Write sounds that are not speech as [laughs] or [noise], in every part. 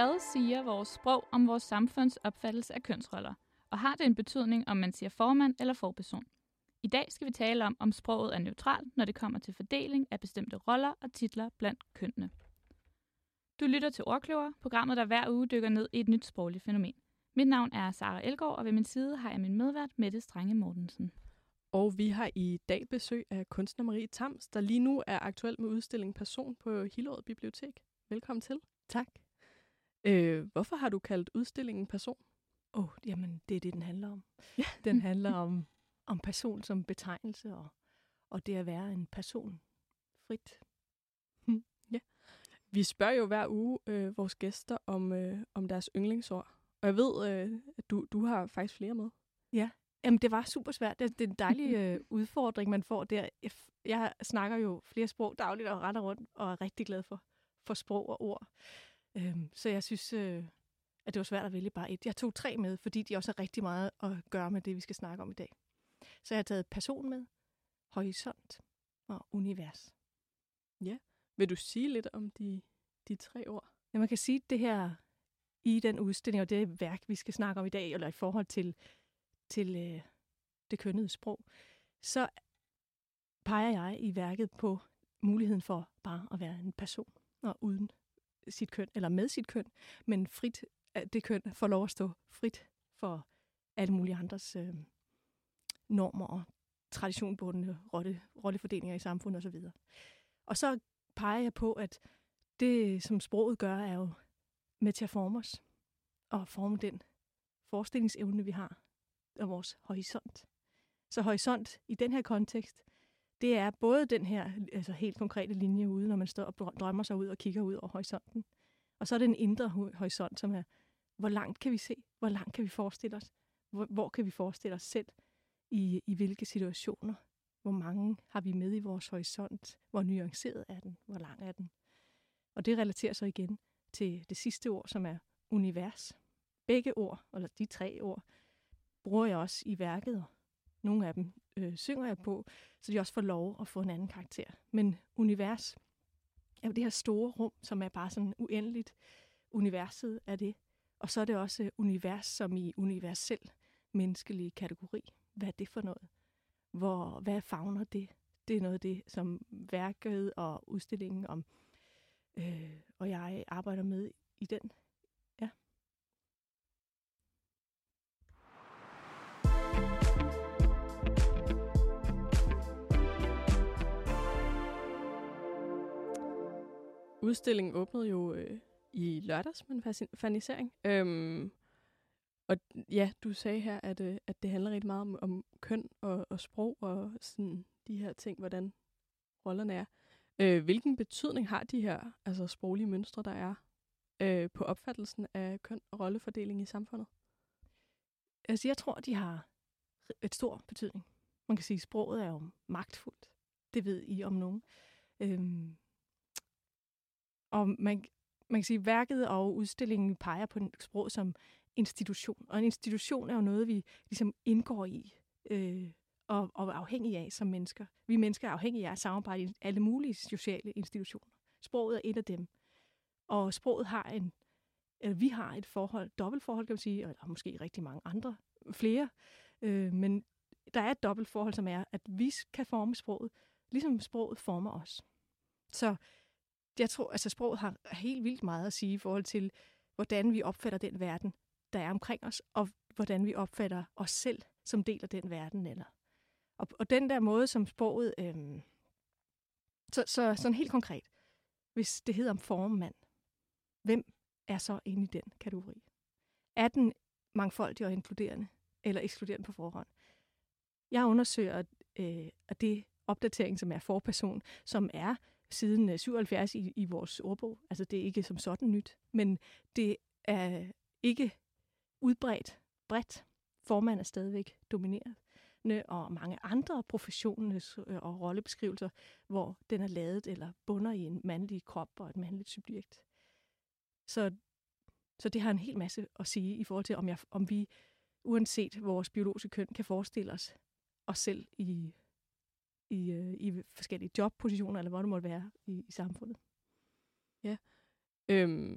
Hvad siger vores sprog om vores samfunds opfattelse af kønsroller? Og har det en betydning, om man siger formand eller forperson? I dag skal vi tale om, om sproget er neutralt, når det kommer til fordeling af bestemte roller og titler blandt kønnene. Du lytter til Ordkløver, programmet, der hver uge dykker ned i et nyt sprogligt fænomen. Mit navn er Sara Elgaard, og ved min side har jeg min medvært Mette Strenge Mortensen. Og vi har i dag besøg af kunstner Marie Tams, der lige nu er aktuel med udstillingen Person på Hillerød Bibliotek. Velkommen til. Tak. Øh, hvorfor har du kaldt udstillingen Person? Åh, oh, jamen, det er det, den handler om. Ja. Den [laughs] handler om, om person som betegnelse, og, og det at være en person frit. Ja. Vi spørger jo hver uge øh, vores gæster om, øh, om deres yndlingsord. Og jeg ved, øh, at du, du har faktisk flere med. Ja, Jamen, det var super svært. Det, det er en dejlig [laughs] øh, udfordring, man får der. Jeg, jeg snakker jo flere sprog dagligt og retter rundt, og er rigtig glad for, for sprog og ord. Øhm, så jeg synes, øh, at det var svært at vælge bare et. Jeg tog tre med, fordi de også har rigtig meget at gøre med det, vi skal snakke om i dag. Så jeg har taget person med, horisont og univers. Ja. Vil du sige lidt om de, de tre ord? Ja, man kan sige, at det her i den udstilling og det værk, vi skal snakke om i dag, eller i forhold til til øh, det kønnede sprog, så peger jeg i værket på muligheden for bare at være en person, og uden sit køn, eller med sit køn, men frit, øh, det køn får lov at stå frit for alle mulige andres øh, normer og traditionbundne rolle, rollefordelinger i samfundet osv. Og så peger jeg på, at det, som sproget gør, er jo med til at forme os, og forme den forestillingsevne, vi har og vores horisont. Så horisont i den her kontekst, det er både den her altså helt konkrete linje ude, når man står og drømmer sig ud og kigger ud over horisonten. Og så er det en indre horisont, som er, hvor langt kan vi se? Hvor langt kan vi forestille os? Hvor, hvor kan vi forestille os selv? I, I hvilke situationer? Hvor mange har vi med i vores horisont? Hvor nuanceret er den? Hvor lang er den? Og det relaterer sig igen til det sidste ord, som er univers. Begge ord, eller de tre ord, bruger jeg også i værket, nogle af dem øh, synger jeg på, så de også får lov at få en anden karakter. Men univers er jo det her store rum, som er bare sådan uendeligt. Universet er det. Og så er det også øh, univers som i universel menneskelig kategori. Hvad er det for noget? Hvor, hvad fagner det? Det er noget af det, som værket og udstillingen om, øh, og jeg arbejder med i den udstillingen åbnede jo øh, i lørdags med en fanisering. Øhm, og ja, du sagde her, at, øh, at det handler rigtig meget om, om køn og, og sprog og sådan de her ting, hvordan rollerne er. Øh, hvilken betydning har de her altså sproglige mønstre, der er øh, på opfattelsen af køn og rollefordeling i samfundet? Altså, jeg tror, de har et stor betydning. Man kan sige, at sproget er jo magtfuldt. Det ved I om nogen. Øhm, og man, man kan sige, at værket og udstillingen peger på en sprog som institution. Og en institution er jo noget, vi ligesom indgår i øh, og, og er afhængige af som mennesker. Vi mennesker er afhængige af at samarbejde i alle mulige sociale institutioner. Sproget er et af dem. Og sproget har en, eller vi har et forhold, dobbeltforhold kan man sige, eller måske rigtig mange andre, flere. Øh, men der er et dobbeltforhold, som er, at vi kan forme sproget, ligesom sproget former os. Så jeg tror, altså sproget har helt vildt meget at sige i forhold til, hvordan vi opfatter den verden, der er omkring os, og hvordan vi opfatter os selv som del af den verden. Eller. Og, og den der måde, som sproget... Øh, så, så sådan helt konkret, hvis det hedder om formmand, hvem er så inde i den kategori? Er den mangfoldig og inkluderende, eller ekskluderende på forhånd? Jeg undersøger øh, at det opdatering, som er forperson, som er siden øh, 77 i, i vores ordbog. Altså det er ikke som sådan nyt, men det er ikke udbredt bredt. Formand er stadigvæk dominerende, og mange andre professioners øh, og rollebeskrivelser, hvor den er lavet eller bunder i en mandlig krop og et mandligt subjekt. Så, så det har en hel masse at sige i forhold til, om, jeg, om vi, uanset vores biologiske køn, kan forestille os os selv i i, øh, i forskellige jobpositioner, eller hvor det måtte være i, i samfundet. Ja. Øhm,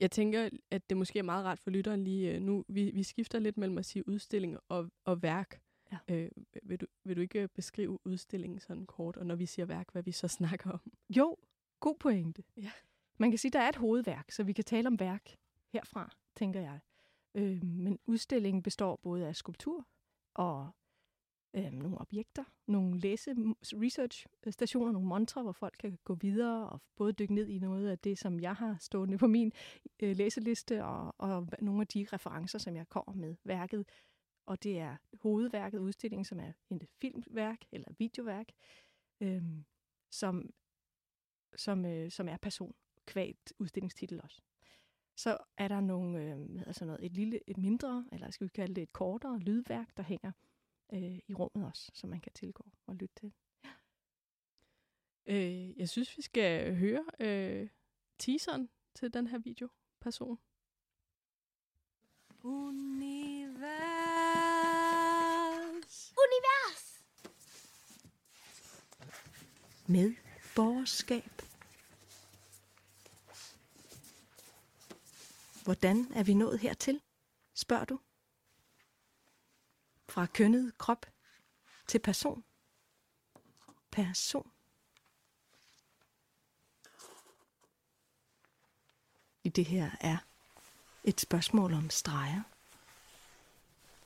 jeg tænker, at det måske er meget rart for lytteren lige øh, nu. Vi, vi skifter lidt mellem at sige udstilling og, og værk. Ja. Øh, vil, du, vil du ikke beskrive udstillingen sådan kort, og når vi siger værk, hvad vi så [laughs] snakker om? Jo, god pointe. Ja. Man kan sige, at der er et hovedværk, så vi kan tale om værk herfra, tænker jeg. Øh, men udstillingen består både af skulptur og øh, nogle objekter, nogle læse research-stationer, øh, nogle montre, hvor folk kan gå videre og både dykke ned i noget af det, som jeg har stående på min øh, læseliste, og, og nogle af de referencer, som jeg kommer med værket. Og det er hovedværket udstillingen, som er et filmværk eller videoværk, øh, som, som, øh, som er person kvalt udstillingstitel også. Så er der nogle, øh, hvad sådan noget, et lille, et mindre, eller skal vi kalde det et kortere lydværk, der hænger øh, i rummet også, som man kan tilgå og lytte til. Øh, jeg synes, vi skal høre øh, teaseren til den her video, person. Univers. Univers! Med borgerskab. Hvordan er vi nået hertil, spørger du? Fra kønnet krop til person. Person. I det her er et spørgsmål om streger.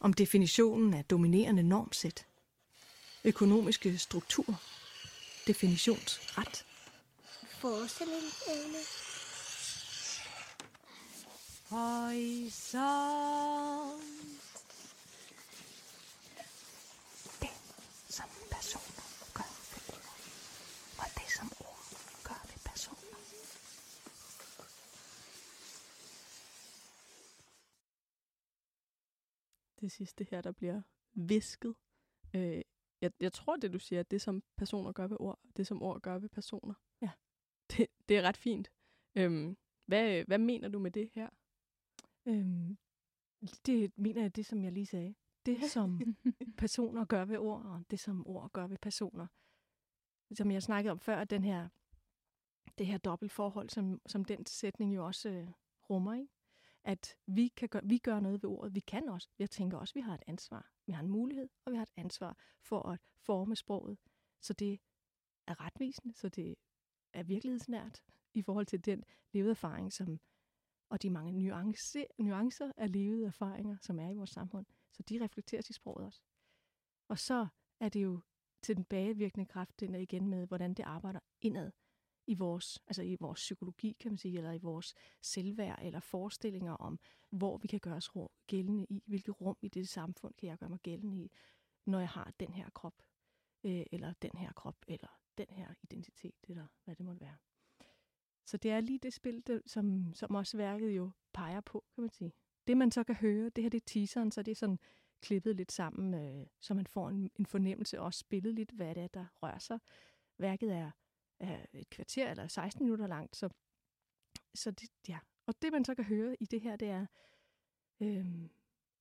Om definitionen af dominerende normsæt. Økonomiske struktur. Definitionsret. Forestillingsevne. Horisont. Det, som personer gør ved ord, og det, som ord gør ved personer. Det sidste her, der bliver visket. Øh, jeg, jeg tror, det du siger, at det som personer gør ved ord, det som ord gør ved personer. Ja. Det, det er ret fint. Øhm, hvad, hvad mener du med det her? Øhm, det mener jeg, det som jeg lige sagde. Det, [laughs] som personer gør ved ord, og det, som ord gør ved personer. Som jeg snakkede om før, den her, det her dobbeltforhold, som, som den sætning jo også øh, rummer, ikke? At vi, kan gøre, vi gør noget ved ordet. Vi kan også. Jeg tænker også, at vi har et ansvar. Vi har en mulighed, og vi har et ansvar for at forme sproget, så det er retvisende, så det er virkelighedsnært i forhold til den levede erfaring, som, og de mange nuance, nuancer af levede erfaringer, som er i vores samfund. Så de reflekteres i sproget også. Og så er det jo til den bagevirkende kraft, den er igen med, hvordan det arbejder indad i vores, altså i vores psykologi, kan man sige, eller i vores selvværd, eller forestillinger om, hvor vi kan gøre os gældende i, hvilket rum i det samfund kan jeg gøre mig gældende i, når jeg har den her krop, øh, eller den her krop, eller den her identitet, eller hvad det måtte være. Så det er lige det spil, det, som, som også værket jo peger på, kan man sige. Det man så kan høre, det her det er teaseren, så det er sådan klippet lidt sammen, øh, så man får en, en fornemmelse og spillet lidt, hvad det er, der rører sig. Værket er, er et kvarter eller 16 minutter langt, så, så det, ja. Og det man så kan høre i det her, det er øh,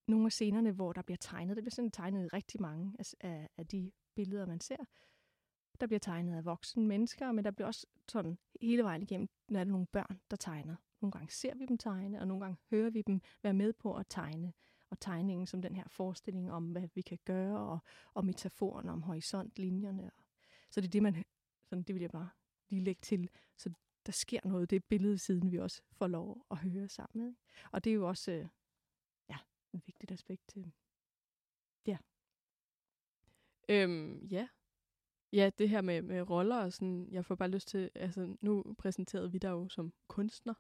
nogle af scenerne, hvor der bliver tegnet. Der bliver sådan tegnet rigtig mange af, af, af de billeder, man ser. Der bliver tegnet af voksne mennesker, men der bliver også sådan hele vejen igennem, når der er nogle børn, der tegner. Nogle gange ser vi dem tegne, og nogle gange hører vi dem være med på at tegne. Og tegningen som den her forestilling om, hvad vi kan gøre, og, og metaforen om horisontlinjerne. Så det er det, man, sådan, det vil jeg bare lige lægge til. Så der sker noget, det billede siden vi også får lov at høre sammen med. Og det er jo også øh, ja, et vigtigt aspekt Øh. Ja. Øhm, ja. Ja, det her med, med roller og sådan, jeg får bare lyst til, altså nu præsenterede vi dig jo som kunstner.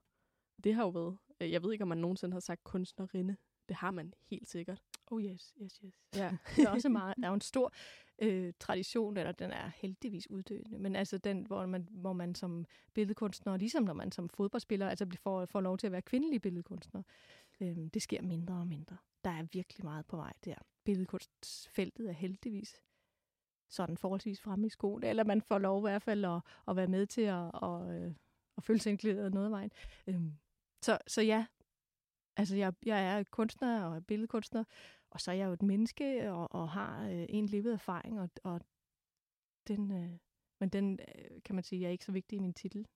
Det har jo været, øh, jeg ved ikke, om man nogensinde har sagt kunstnerinde. Det har man helt sikkert. Oh yes, yes, yes. Ja. [laughs] det er også meget, der er en [laughs] stor øh, tradition, eller den er heldigvis uddøende, men altså den, hvor man, hvor man som billedkunstner, ligesom når man som fodboldspiller, altså får, får lov til at være kvindelig billedkunstner, øh, det sker mindre og mindre. Der er virkelig meget på vej der. Billedkunstfeltet er heldigvis sådan forholdsvis fremme i skoen, eller man får lov i hvert fald at, at være med til at, at, øh, at føle sig inkluderet noget af vejen. Øhm, så, så ja, altså jeg, jeg er kunstner og billedkunstner, og så er jeg jo et menneske og, og har øh, en levet erfaring, og, og den, øh, men den, øh, kan man sige, er ikke så vigtig i min titel.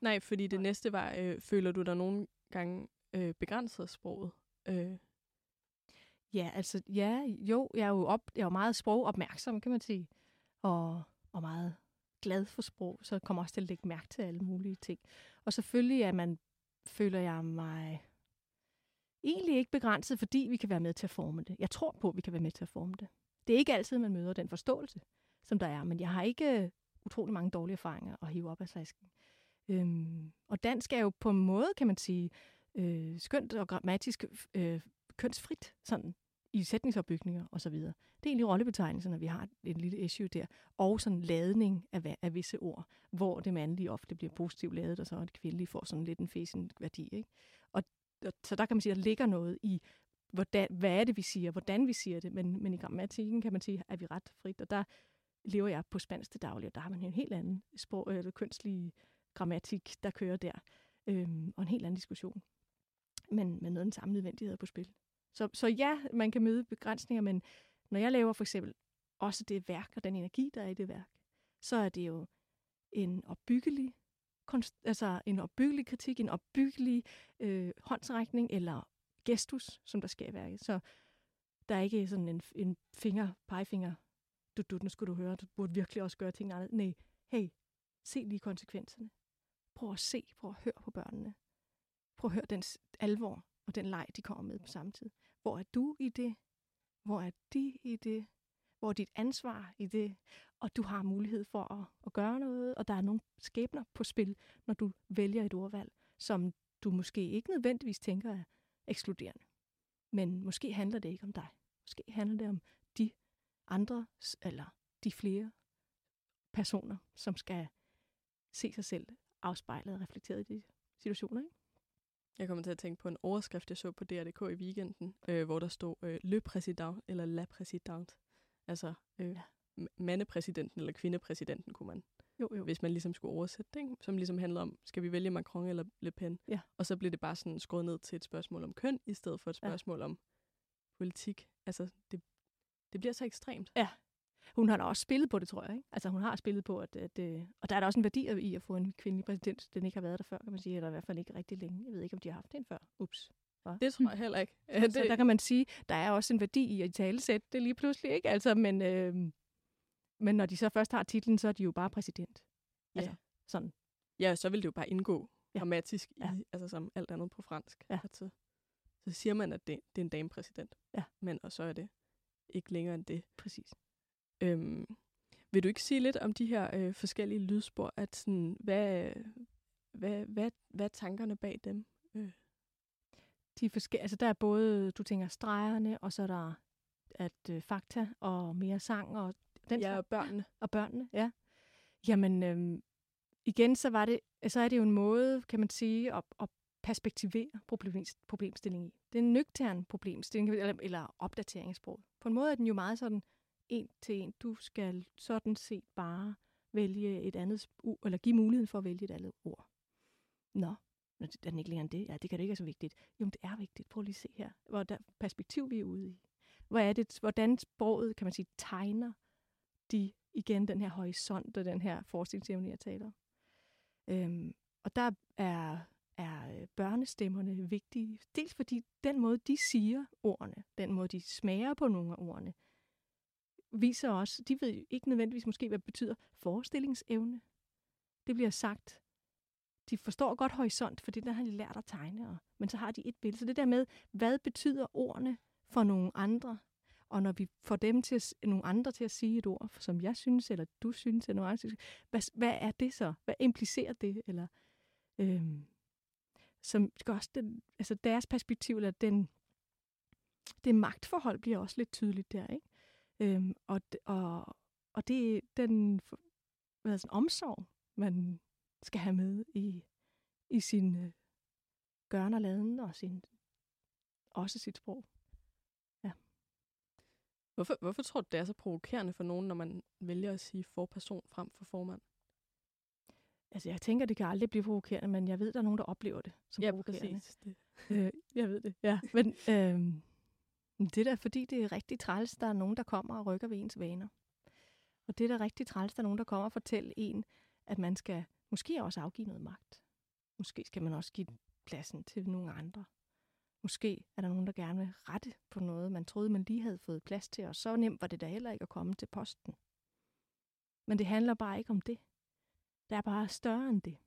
Nej, fordi det næste var, øh, føler du dig nogle gange øh, begrænset af sproget? Øh, Ja, altså, ja, jo, jeg er jo, op, jeg er jo meget sprogopmærksom, kan man sige, og, og meget glad for sprog, så jeg kommer også til at lægge mærke til alle mulige ting. Og selvfølgelig er man, føler jeg mig egentlig ikke begrænset, fordi vi kan være med til at forme det. Jeg tror på, at vi kan være med til at forme det. Det er ikke altid, man møder den forståelse, som der er, men jeg har ikke øh, utrolig mange dårlige erfaringer at hive op af sasken. Øhm, og dansk er jo på en måde, kan man sige, øh, skønt og grammatisk øh, kønsfrit, sådan i sætningsopbygninger og så videre. Det er egentlig rollebetegnelserne, vi har en lille issue der. Og sådan ladning af, af visse ord, hvor det mandlige ofte bliver positivt ladet, og så det kvindelige får sådan lidt en fesen værdi. Ikke? Og, så der kan man sige, at der ligger noget i, hvordan, hvad er det, vi siger, hvordan vi siger det. Men, men i grammatikken kan man sige, at vi ret frit. Og der lever jeg på spansk til daglig, og der har man en helt anden sprog, øh, eller kønslig grammatik, der kører der. Øhm, og en helt anden diskussion. Men med noget af den samme nødvendighed på spil. Så, så ja, man kan møde begrænsninger, men når jeg laver for eksempel også det værk og den energi, der er i det værk, så er det jo en opbyggelig, altså en opbyggelig kritik, en opbyggelig øh, håndsrækning eller gestus, som der sker i værket. Så der er ikke sådan en, en finger, pegefinger, du, du, nu skulle du høre, du burde virkelig også gøre ting andet. Nej, hey, se lige konsekvenserne. Prøv at se, prøv at høre på børnene. Prøv at høre den alvor og den leg, de kommer med på samme tid. Hvor er du i det? Hvor er de i det? Hvor dit ansvar i det? Og du har mulighed for at, at gøre noget, og der er nogle skæbner på spil, når du vælger et ordvalg, som du måske ikke nødvendigvis tænker er ekskluderende. Men måske handler det ikke om dig. Måske handler det om de andre, eller de flere personer, som skal se sig selv afspejlet og reflekteret i de situationer. Ikke? Jeg kommer til at tænke på en overskrift, jeg så på DR.dk i weekenden, øh, hvor der stod øh, Le Président eller La Présidente. Altså øh, mandepræsidenten eller kvindepræsidenten, kunne man. Jo, jo. Hvis man ligesom skulle oversætte det, ikke? som ligesom handler om, skal vi vælge Macron eller Le Pen? Ja. Og så blev det bare sådan skåret ned til et spørgsmål om køn, i stedet for et spørgsmål ja. om politik. Altså, det, det bliver så ekstremt. Ja. Hun har da også spillet på det, tror jeg. Ikke? Altså, hun har spillet på, at, at, at og der er der også en værdi i at få en kvindelig præsident, den ikke har været der før, kan man sige, eller i hvert fald ikke rigtig længe. Jeg ved ikke, om de har haft den før. Ups. Hva? Det tror jeg heller ikke. Så, [laughs] det... så der kan man sige, der er også en værdi i at talesætte det lige pludselig, ikke? Altså, men, øh, men når de så først har titlen, så er de jo bare præsident. Ja. Altså, sådan. Ja, så vil det jo bare indgå Ja. grammatisk Ja. i, altså som alt andet på fransk. Ja. Så, så siger man, at det, det er en damepræsident. Ja. Men og så er det ikke længere end det. Præcis. Øhm, vil du ikke sige lidt om de her øh, forskellige lydspor, at sådan, hvad, hvad, hvad, hvad er tankerne bag dem? Øh. De forskellige, altså der er både, du tænker, stregerne, og så er der at øh, fakta og mere sang og den Ja, og børnene. og børnene, ja. Jamen, øhm, igen, så, var det, så er det jo en måde, kan man sige, at, at perspektivere problems- problemstillingen i. Det er en nøgtern problemstilling, eller, eller opdatering af sproget. På en måde er den jo meget sådan en til en. Du skal sådan set bare vælge et andet, sp- eller give muligheden for at vælge et andet ord. Nå, Nå, er den ikke længere end det? Ja, det kan det ikke være så vigtigt. Jo, det er vigtigt. Prøv lige at se her, hvor der perspektiv vi er ude i. Hvor er det, hvordan sproget, kan man sige, tegner de igen den her horisont og den her forestillingsevne, jeg taler om. Øhm, og der er, er øh, børnestemmerne vigtige. Dels fordi den måde, de siger ordene, den måde, de smager på nogle af ordene, viser også, de ved jo ikke nødvendigvis måske, hvad det betyder forestillingsevne. Det bliver sagt. De forstår godt horisont, for det der har de lært at tegne, og, men så har de et billede. Så det der med, hvad betyder ordene for nogle andre, og når vi får dem til at, nogle andre til at sige et ord, som jeg synes, eller du synes, eller nogen andre, hvad, hvad er det så? Hvad implicerer det? Eller, øhm, som skal også den, altså deres perspektiv, eller den, det magtforhold bliver også lidt tydeligt der, ikke? Øhm, og, og, og det er den hvad er sådan, omsorg, man skal have med i, i sin øh, gørn og laden, og sin, også sit sprog. Hvorfor, hvorfor tror du, det er så provokerende for nogen, når man vælger at sige forperson frem for formand? Altså, jeg tænker, det kan aldrig blive provokerende, men jeg ved, der er nogen, der oplever det som provokerende. Det. Øh, jeg ved det, ja. Men øh, det er da, fordi det er rigtig træls, der er nogen, der kommer og rykker ved ens vaner. Og det er da rigtig træls, der er nogen, der kommer og fortæller en, at man skal måske også afgive noget magt. Måske skal man også give pladsen til nogle andre. Måske er der nogen, der gerne vil rette på noget, man troede, man lige havde fået plads til, og så nemt var det da heller ikke at komme til posten. Men det handler bare ikke om det. Det er bare større end det.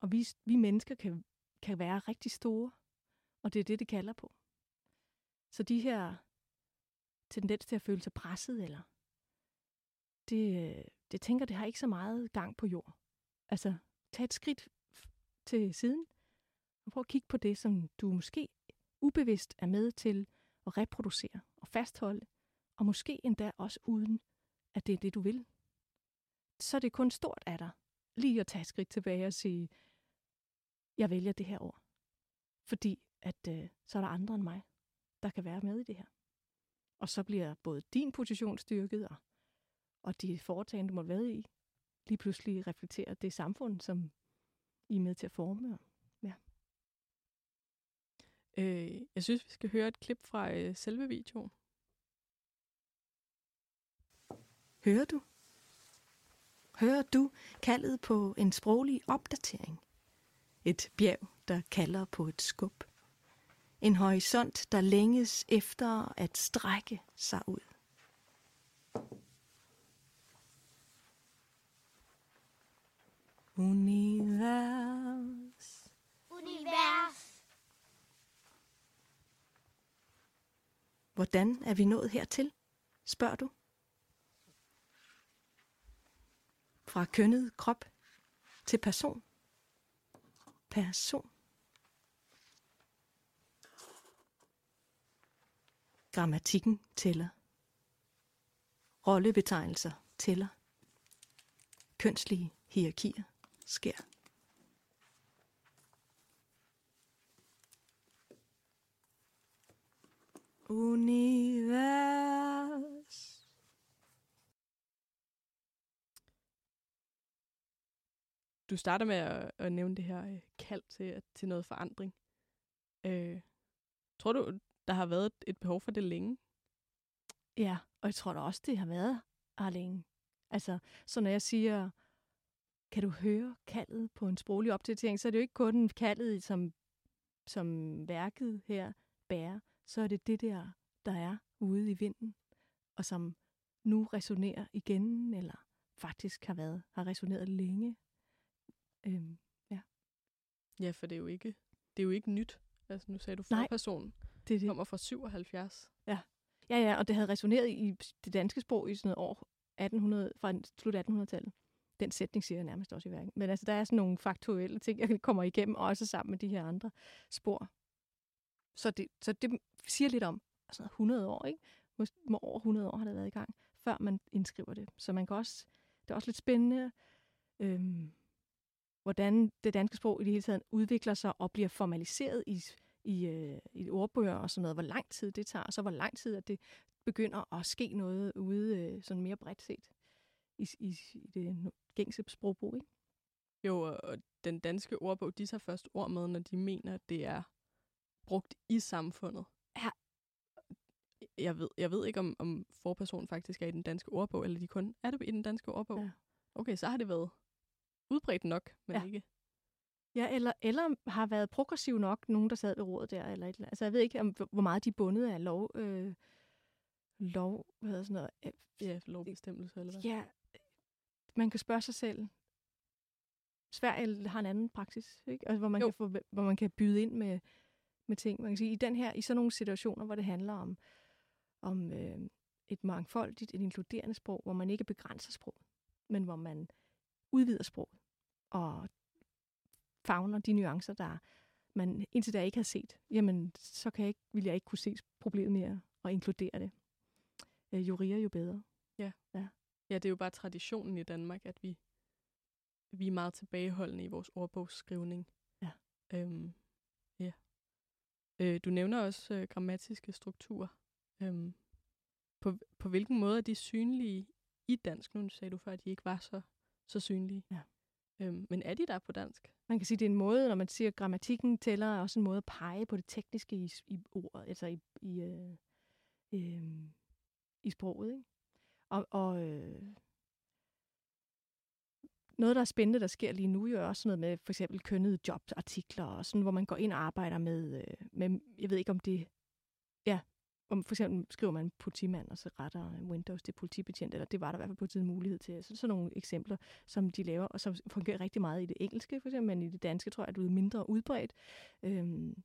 Og vi, vi mennesker kan, kan være rigtig store, og det er det, det kalder på. Så de her tendens til at føle sig presset, eller det, øh, det tænker, det har ikke så meget gang på jord. Altså, tag et skridt til siden, og prøv at kigge på det, som du måske ubevidst er med til at reproducere og fastholde, og måske endda også uden, at det er det, du vil. Så er det kun stort af dig, lige at tage et skridt tilbage og sige, jeg vælger det her ord. Fordi at øh, så er der andre end mig, der kan være med i det her. Og så bliver både din position styrket, og, og de foretagende, du må være i, lige pludselig reflekterer det samfund, som I er med til at forme. Ja. Øh, jeg synes, vi skal høre et klip fra øh, selve videoen. Hører du? Hører du kaldet på en sproglig opdatering? Et bjerg, der kalder på et skub. En horisont, der længes efter at strække sig ud. Univers. Univers. Hvordan er vi nået hertil? Spørger du. Fra kønnet krop til person. Person. Grammatikken tæller. Rollebetegnelser tæller. Kønslige hierarkier sker. Univers. Du starter med at, at nævne det her øh, kald til, til noget forandring. Øh, tror du, der har været et, behov for det længe? Ja, og jeg tror da også, det har været her længe. Altså, så når jeg siger, kan du høre kaldet på en sproglig opdatering, så er det jo ikke kun kaldet, som, som værket her bærer, så er det det der, der er ude i vinden, og som nu resonerer igen, eller faktisk har været har resoneret længe. Øhm, Ja, for det er jo ikke, det er jo ikke nyt. Altså, nu sagde du Nej, forperson. det er det. kommer fra 77. Ja, ja, og det havde resoneret i det danske sprog i sådan noget år 1800, fra slut 1800-tallet. Den sætning siger jeg nærmest også i værken. Men altså, der er sådan nogle faktuelle ting, jeg kommer igennem, også sammen med de her andre spor. Så det, så det siger lidt om altså 100 år, ikke? Måske over 100 år har det været i gang, før man indskriver det. Så man kan også, det er også lidt spændende, øhm, hvordan det danske sprog i det hele taget udvikler sig og bliver formaliseret i, i, øh, i ordbøger og sådan noget. Hvor lang tid det tager, og så hvor lang tid at det begynder at ske noget ude øh, sådan mere bredt set i, i, i det gængse sprogbrug, ikke? Jo, og- den danske ordbog, de tager først ord med, når de mener, at det er brugt i samfundet. Ja. Jeg ved, jeg ved ikke, om, om forperson faktisk er i den danske ordbog, eller de kun er det i den danske ordbog. Ja. Okay, så har det været udbredt nok, men Ja. ikke. Ja, eller, eller har været progressiv nok, nogen der sad ved rådet der, eller et eller andet. Altså, jeg ved ikke, om, hvor meget de er bundet af lov, øh, lov, hvad hedder sådan noget, Ja, lovbestemmelse eller hvad? Ja, man kan spørge sig selv. Sverige har en anden praksis, ikke? Altså, hvor, man Jo. kan få, hvor man kan byde ind med, med ting. Man kan sige, i den her, i sådan nogle situationer, hvor det handler om, om øh, et mangfoldigt, et inkluderende sprog, hvor man ikke begrænser sproget, men hvor man udvider sproget og fagner de nuancer, der man indtil da ikke har set, jamen, så kan jeg ikke, vil jeg ikke kunne se problemet mere og inkludere det. Øh, jo rigere, jo bedre. Ja, det er jo bare traditionen i Danmark, at vi, vi er meget tilbageholdende i vores ordbogsskrivning. Ja. Øhm, ja. Øh, du nævner også øh, grammatiske strukturer. Øhm, på, på hvilken måde er de synlige i dansk? Nu sagde du før, at de ikke var så, så synlige. Ja. Øhm, men er de der på dansk? Man kan sige, det er en måde, når man siger, at grammatikken tæller, er også en måde at pege på det tekniske i, i ordet, altså i, i, øh, øh, i sproget. Ikke? Og, og øh, noget, der er spændende, der sker lige nu, jo er også noget med for eksempel kønnede jobartikler, og sådan, hvor man går ind og arbejder med, øh, med, jeg ved ikke om det, ja, om for eksempel skriver man politimand, og så retter Windows til politibetjent, eller det var der i hvert fald på tiden mulighed til. Så sådan nogle eksempler, som de laver, og som fungerer rigtig meget i det engelske, for eksempel, men i det danske tror jeg, at det er mindre udbredt. Øhm,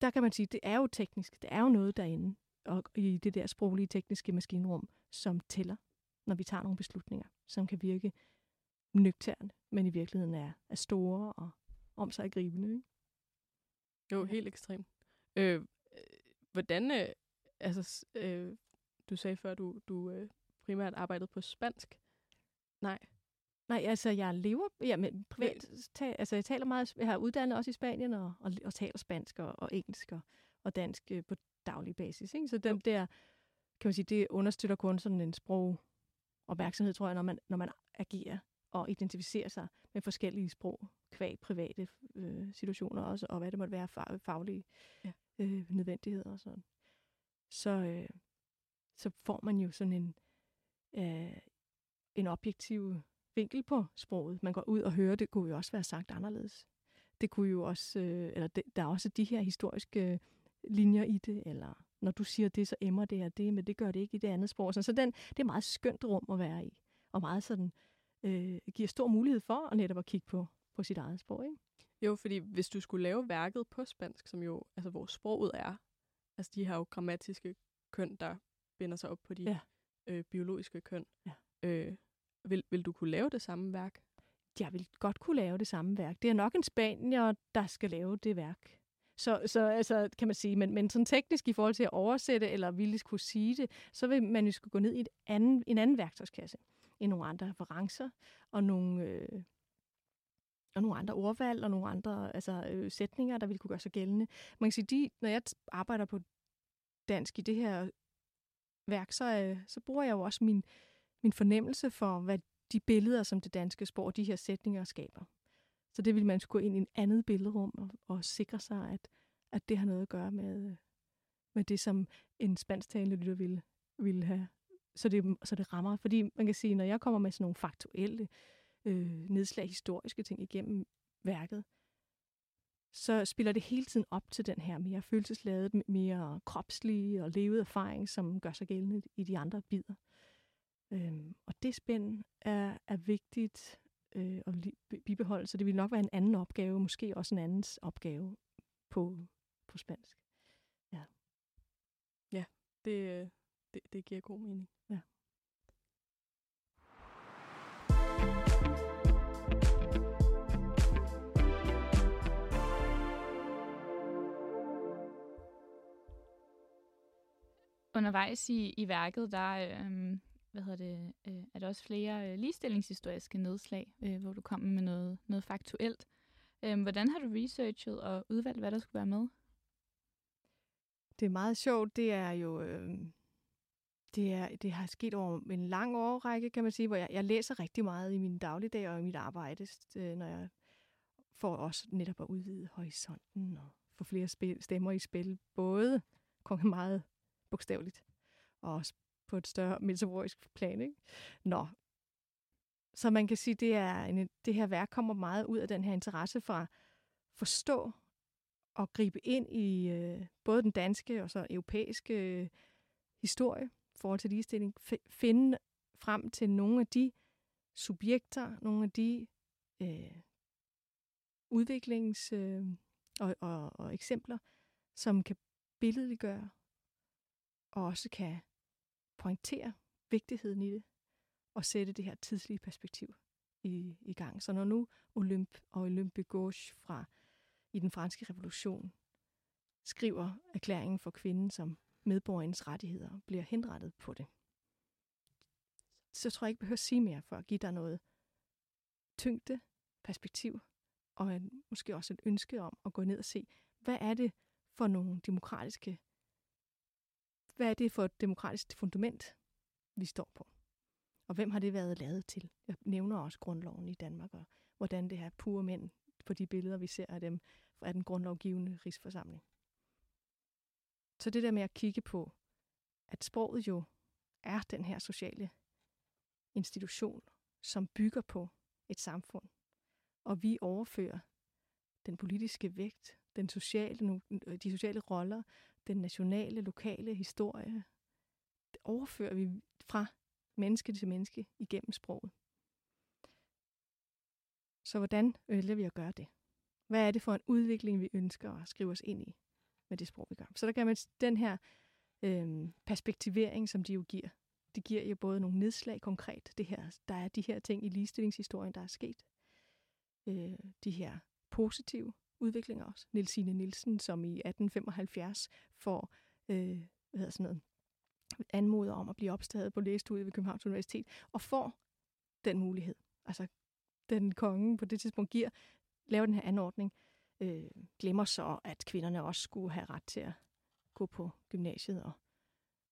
der kan man sige, det er jo teknisk, det er jo noget derinde, og i det der sproglige tekniske maskinrum, som tæller, når vi tager nogle beslutninger, som kan virke nøgterne, men i virkeligheden er, er store og om sig gribende. Ikke? Jo, helt ekstremt. Øh, hvordan, øh, altså, øh, du sagde før, du, du øh, primært arbejdede på spansk. Nej. Nej, altså jeg lever, ja, men privat, ta, altså jeg taler meget, jeg har uddannet også i Spanien, og, og, og taler spansk og, og engelsk og, og dansk øh, på daglig basis. Ikke? Så dem der, kan man sige, det understøtter kun sådan en sprog opmærksomhed, tror jeg, når man, når man agerer og identificerer sig med forskellige sprog, kvæg private øh, situationer også, og hvad det måtte være fag, faglige ja. øh, nødvendigheder og sådan. Så, øh, så får man jo sådan en, øh, en objektiv vinkel på sproget. Man går ud og hører, det kunne jo også være sagt anderledes. Det kunne jo også, øh, eller det, der er også de her historiske linjer i det, eller når du siger det, så emmer det her det, men det gør det ikke i det andet sprog. Så den, det er meget skønt rum at være i, og meget sådan, øh, giver stor mulighed for at netop at kigge på, på sit eget sprog. Ikke? Jo, fordi hvis du skulle lave værket på spansk, som jo, altså hvor sproget er, altså de har jo grammatiske køn, der binder sig op på de ja. øh, biologiske køn. Ja. Øh, vil, vil du kunne lave det samme værk? Jeg vil godt kunne lave det samme værk. Det er nok en spanier, der skal lave det værk. Så, så altså, kan man sige, men, men sådan teknisk i forhold til at oversætte eller ville kunne sige det, så vil man jo skulle gå ned i et anden, en anden værktøjskasse, i nogle andre referencer og nogle, øh, og nogle andre ordvalg og nogle andre altså, øh, sætninger, der ville kunne gøre sig gældende. Man kan sige, de, når jeg arbejder på dansk i det her værk, så, øh, så bruger jeg jo også min, min fornemmelse for, hvad de billeder, som det danske sprog, de her sætninger skaber. Så det vil man skulle gå ind i en andet billedrum og, og sikre sig, at, at det har noget at gøre med, med det, som en spansktalende lytter ville, ville have. Så det, så det rammer. Fordi man kan sige, når jeg kommer med sådan nogle faktuelle øh, nedslag, historiske ting igennem værket, så spiller det hele tiden op til den her mere følelsesladede, mere kropslige og levede erfaring, som gør sig gældende i de andre bidder. Øhm, og det spænd er, er vigtigt øh, at bibeholde, så det vil nok være en anden opgave, måske også en andens opgave på, på spansk. Ja. Ja, det, det, det giver god mening. Ja. Undervejs i, i værket, der øh, hvad hedder det, øh, er der også flere øh, ligestillingshistoriske nedslag, øh, hvor du kommer med noget, noget faktuelt. Øh, hvordan har du researchet og udvalgt, hvad der skulle være med? Det er meget sjovt. Det er jo... Øh, det, er, det har sket over en lang årrække, kan man sige, hvor jeg, jeg læser rigtig meget i min dagligdag og i mit arbejde, øh, når jeg får også netop at udvide horisonten og få flere spil, stemmer i spil. Både meget bogstaveligt og også på et større metaforisk plan. Ikke? Nå. Så man kan sige, det er en, det her værk kommer meget ud af den her interesse fra forstå og gribe ind i øh, både den danske og så europæiske øh, historie i forhold til ligestilling. F- finde frem til nogle af de subjekter, nogle af de øh, udviklings- øh, og, og, og eksempler, som kan billedliggøre og også kan pointere vigtigheden i det, og sætte det her tidslige perspektiv i, i gang. Så når nu Olymp og Olympe Gauche fra i den franske revolution skriver erklæringen for kvinden som medborgerens rettigheder, bliver henrettet på det, så tror jeg ikke, jeg behøver at sige mere for at give dig noget tyngde, perspektiv, og en, måske også et ønske om at gå ned og se, hvad er det for nogle demokratiske hvad er det for et demokratisk fundament, vi står på? Og hvem har det været lavet til? Jeg nævner også grundloven i Danmark, og hvordan det her pure mænd på de billeder, vi ser af dem, fra den grundlovgivende rigsforsamling. Så det der med at kigge på, at sproget jo er den her sociale institution, som bygger på et samfund. Og vi overfører den politiske vægt, den sociale, de sociale roller, den nationale, lokale historie, det overfører vi fra menneske til menneske igennem sproget. Så hvordan ønsker vi at gøre det? Hvad er det for en udvikling, vi ønsker at skrive os ind i med det sprog, vi gør? Så der kan man den her øh, perspektivering, som de jo giver. Det giver jo både nogle nedslag konkret. Det her, der er de her ting i ligestillingshistorien, der er sket. Øh, de her positive udviklinger også. Nilsine Nielsen, som i 1875 får øh, hvad hedder sådan noget, anmoder om at blive opstaget på lægestudiet ved Københavns Universitet, og får den mulighed. Altså, den konge på det tidspunkt giver, laver den her anordning, øh, glemmer så, at kvinderne også skulle have ret til at gå på gymnasiet og,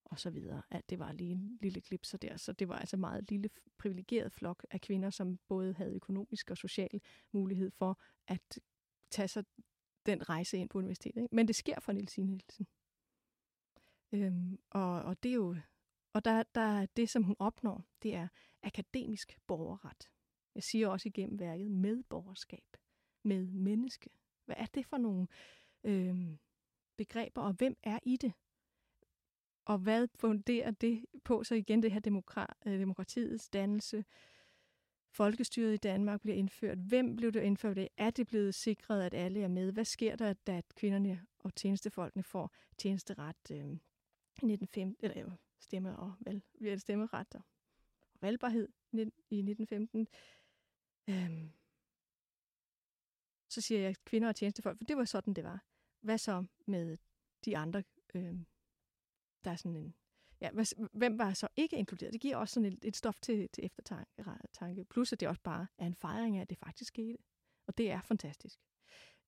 og så videre. At det var lige en lille klipser der, så det var altså meget lille privilegeret flok af kvinder, som både havde økonomisk og social mulighed for at tage sig den rejse ind på universitetet. Ikke? Men det sker for Niels Nielsen. Øhm, og, og det er jo, og der, der, det, som hun opnår, det er akademisk borgerret. Jeg siger også igennem værket medborgerskab, med menneske. Hvad er det for nogle øhm, begreber, og hvem er i det? Og hvad funderer det på? Så igen det her demokra- øh, demokratiets dannelse, folkestyret i Danmark bliver indført. Hvem blev det indført af? Er det blevet sikret, at alle er med? Hvad sker der, da kvinderne og tjenestefolkene får tjenesteret øh, i 1915, eller jo, stemme og valg, vi stemmeret og valgbarhed i 1915? Øhm, så siger jeg kvinder og tjenestefolk, for det var sådan, det var. Hvad så med de andre, øh, der er sådan en ja, hvem var så ikke inkluderet? Det giver også sådan et, et stof til, til eftertanke. Plus at det også bare er en fejring af, at det faktisk skete. Og det er fantastisk.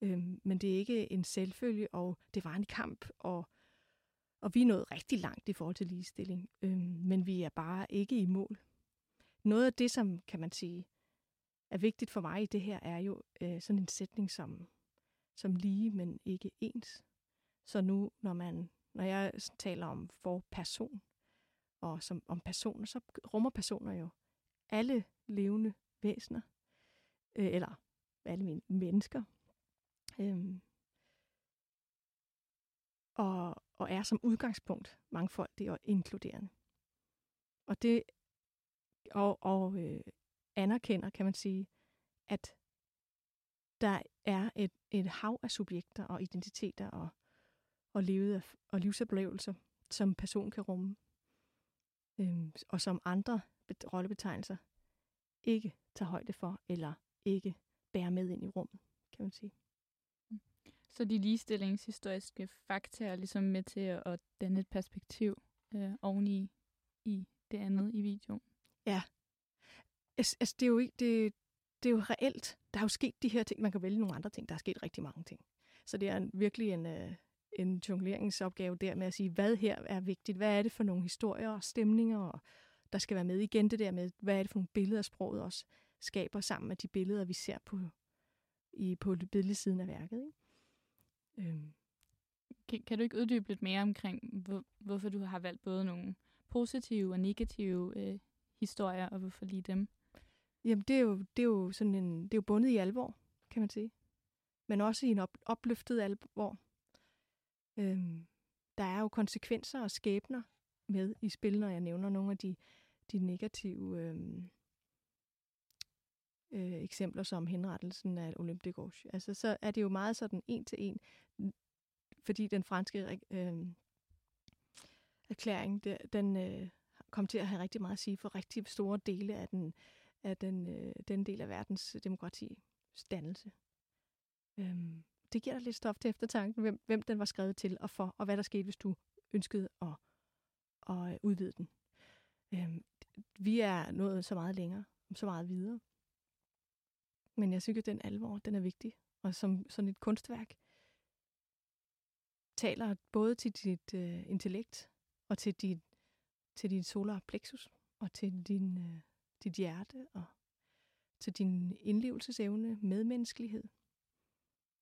Øhm, men det er ikke en selvfølge, og det var en kamp, og, og vi er nået rigtig langt i forhold til ligestilling. Øhm, men vi er bare ikke i mål. Noget af det, som kan man sige, er vigtigt for mig i det her, er jo øh, sådan en sætning som, som lige, men ikke ens. Så nu, når man når jeg taler om for person, og som, om personer, så rummer personer jo alle levende væsener, øh, eller alle mennesker, øh, og, og er som udgangspunkt mangfoldig og inkluderende. Og det og, og øh, anerkender, kan man sige, at der er et, et hav af subjekter og identiteter og og, levet af, og livsoplevelser, som person kan rumme, øhm, og som andre rollebetegnelser ikke tager højde for, eller ikke bærer med ind i rummet, kan man sige. Mm. Så de ligestillingshistoriske fakta er ligesom med til at danne et perspektiv øh, oveni i det andet i videoen. Ja. Altså, altså det, er jo ikke, det, det er jo reelt. Der er jo sket de her ting. Man kan vælge nogle andre ting. Der er sket rigtig mange ting. Så det er en, virkelig en, øh, en jongleringsopgave der med at sige, hvad her er vigtigt, hvad er det for nogle historier og stemninger, og der skal være med igen det der med, hvad er det for nogle billeder, sproget også skaber sammen med de billeder, vi ser på, i, på billedsiden af værket. Ikke? Øhm. Kan, kan du ikke uddybe lidt mere omkring, hvor, hvorfor du har valgt både nogle positive og negative øh, historier, og hvorfor lige dem? Jamen, det er jo, det er jo sådan en, det er jo bundet i alvor, kan man sige. Men også i en op, opløftet alvor. Øhm, der er jo konsekvenser og skæbner med i spil, når jeg nævner nogle af de, de negative øhm, øh, eksempler som henrettelsen af Olympe de Gauche. Altså, så er det jo meget sådan en til en, fordi den franske øh, erklæring, der, den øh, kom til at have rigtig meget at sige for rigtig store dele af den, af den, øh, den del af verdens demokrati dannelse. Øhm, det giver dig lidt stof til eftertanken, hvem, hvem den var skrevet til og for, og hvad der skete, hvis du ønskede at, at øh, udvide den. Øhm, vi er nået så meget længere, så meget videre. Men jeg synes, at den alvor, den er vigtig. Og som sådan et kunstværk taler både til dit øh, intellekt og til dit, til dit solar plexus og til din, øh, dit hjerte og til din indlevelsesevne, medmenneskelighed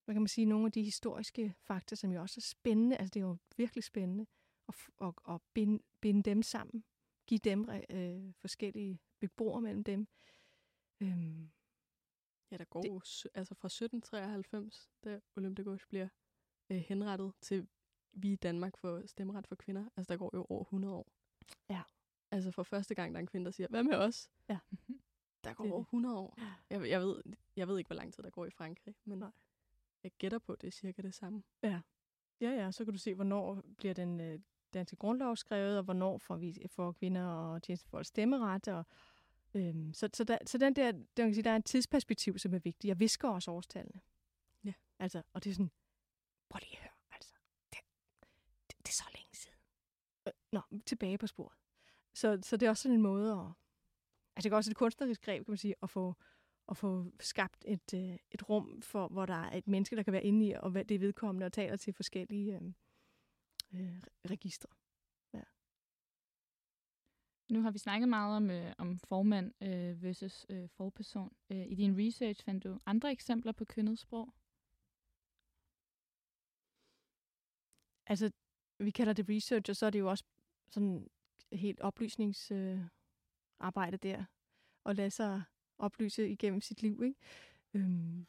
hvad kan man sige, nogle af de historiske fakta, som jo også er spændende, altså det er jo virkelig spændende, at, at, at binde, binde dem sammen, give dem øh, forskellige beboere mellem dem, Øhm, Ja, der går Det- jo, altså fra 1793, da Olympiakos bliver øh, henrettet til vi i Danmark får stemmeret for kvinder. Altså, der går jo over 100 år. Ja. Altså, for første gang, der er en kvinde, der siger, hvad med os? Ja. Der går Det er over det. 100 år. Jeg, jeg, ved, jeg ved ikke, hvor lang tid der går i Frankrig, men Nej. Jeg gætter på, det er cirka det samme. Ja, ja, så kan du se, hvornår bliver den øh, danske grundlov skrevet, og hvornår får, vi, får kvinder og tjenestefolk stemmeret. Og, øhm, så, så, der, så den der, der, man kan sige, der er et tidsperspektiv, som er vigtigt. Jeg visker også årstallene. Ja. Altså, og det er sådan, prøv lige at høre, altså. Det, det, det er så længe siden. Øh, Nå, tilbage på sporet. Så, så det er også sådan en måde at... Altså, det er også et kunstnerisk greb, kan man sige, at få, at få skabt et, øh, et rum, for, hvor der er et menneske, der kan være inde i, og hvad det er vedkommende, og taler til forskellige øh, øh, registre. Nu har vi snakket meget om, øh, om formand øh, versus øh, forperson. Øh, I din research fandt du andre eksempler på kønnet sprog? Altså, vi kalder det research, og så er det jo også sådan helt oplysningsarbejde øh, arbejde der, og lade sig oplyse igennem sit liv, ikke? Øhm,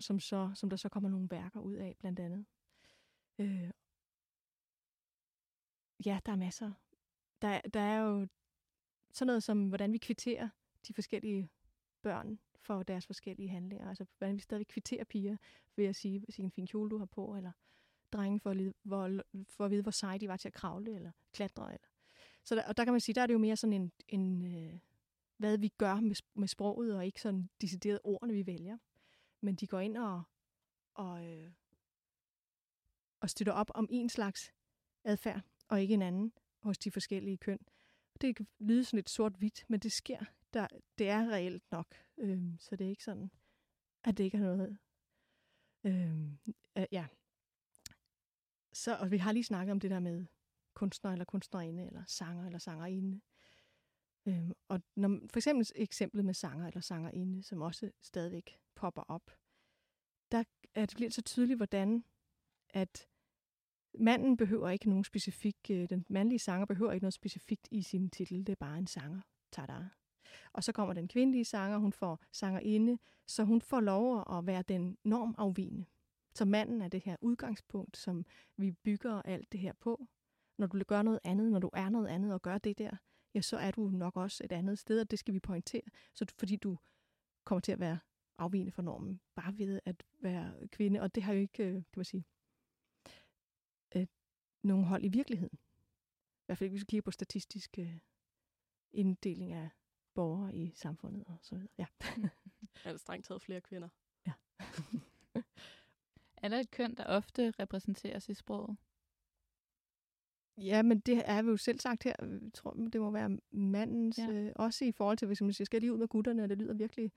som, så, som der så kommer nogle værker ud af, blandt andet. Øh, ja, der er masser. Der, der er jo sådan noget som, hvordan vi kvitterer de forskellige børn for deres forskellige handlinger. Altså, hvordan vi stadig kvitterer piger ved at sige, sige en fin kjole, du har på, eller drenge for at, lide, hvor, for at vide, hvor seje de var til at kravle eller klatre. Eller. Så der, og der kan man sige, der er det jo mere sådan en, en øh, hvad vi gør med, med sproget, og ikke sådan decideret ordene, vi vælger. Men de går ind og, og, øh, og støtter op om en slags adfærd, og ikke en anden hos de forskellige køn. Det kan lyde sådan lidt sort-hvidt, men det sker. Der, det er reelt nok. Øh, så det er ikke sådan, at det ikke er noget... Øh, øh, ja, så, og vi har lige snakket om det der med kunstner eller kunstnerinde, eller sanger eller sangerinde. Øhm, og når, for eksempel eksemplet med sanger eller sangerinde, som også stadigvæk popper op, der er det bliver så tydeligt, hvordan at manden behøver ikke nogen specifik, øh, den mandlige sanger behøver ikke noget specifikt i sin titel, det er bare en sanger. Tada. Og så kommer den kvindelige sanger, hun får sangerinde, så hun får lov at være den normafvigende. Så manden er det her udgangspunkt, som vi bygger alt det her på. Når du gør noget andet, når du er noget andet og gør det der, ja, så er du nok også et andet sted, og det skal vi pointere. Så du- fordi du kommer til at være afvigende fra normen, bare ved at være kvinde. Og det har jo ikke, øh, kan man sige, øh, nogen hold i virkeligheden. I hvert fald ikke, hvis vi kigger på statistisk øh, inddeling af borgere i samfundet og så videre. Ja. [laughs] Er der strengt taget flere kvinder? [laughs] Er der et køn, der ofte repræsenteres i sproget? Ja, men det er vi jo selv sagt her. Jeg tror, det må være mandens. Ja. Øh, også i forhold til, hvis man siger, skal lige ud med gutterne, og det lyder virkelig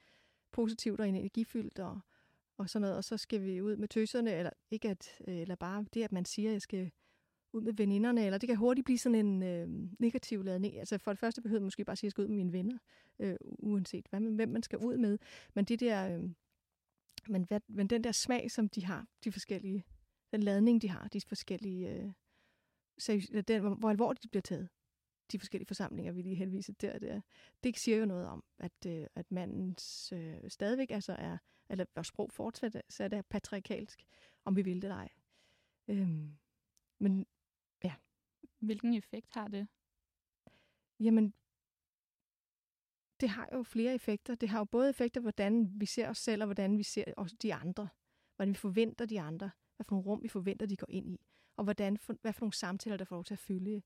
positivt og energifyldt og, og sådan noget. Og så skal vi ud med tøserne, eller ikke at, øh, eller bare det, at man siger, at jeg skal ud med veninderne, eller det kan hurtigt blive sådan en øh, negativ ladning. Altså for det første behøver man måske bare sige, at jeg skal ud med mine venner, øh, uanset hvad, hvem man skal ud med. Men det der, øh, men, hvad, men den der smag, som de har, de forskellige, den ladning, de har, de forskellige, øh, seriøs, den, hvor, hvor alvorligt de bliver taget, de forskellige forsamlinger, vi lige henviser der, der. Det siger jo noget om, at, øh, at mandens øh, stadigvæk altså er, eller vores sprog fortsat så er det patriarkalsk, om vi vil det eller ej. Øhm, men Hvilken effekt har det? Jamen, det har jo flere effekter. Det har jo både effekter, hvordan vi ser os selv, og hvordan vi ser også de andre. Hvordan vi forventer de andre. Hvad for nogle rum, vi forventer, de går ind i. Og hvordan, for, hvad for nogle samtaler, der får lov til at fylde.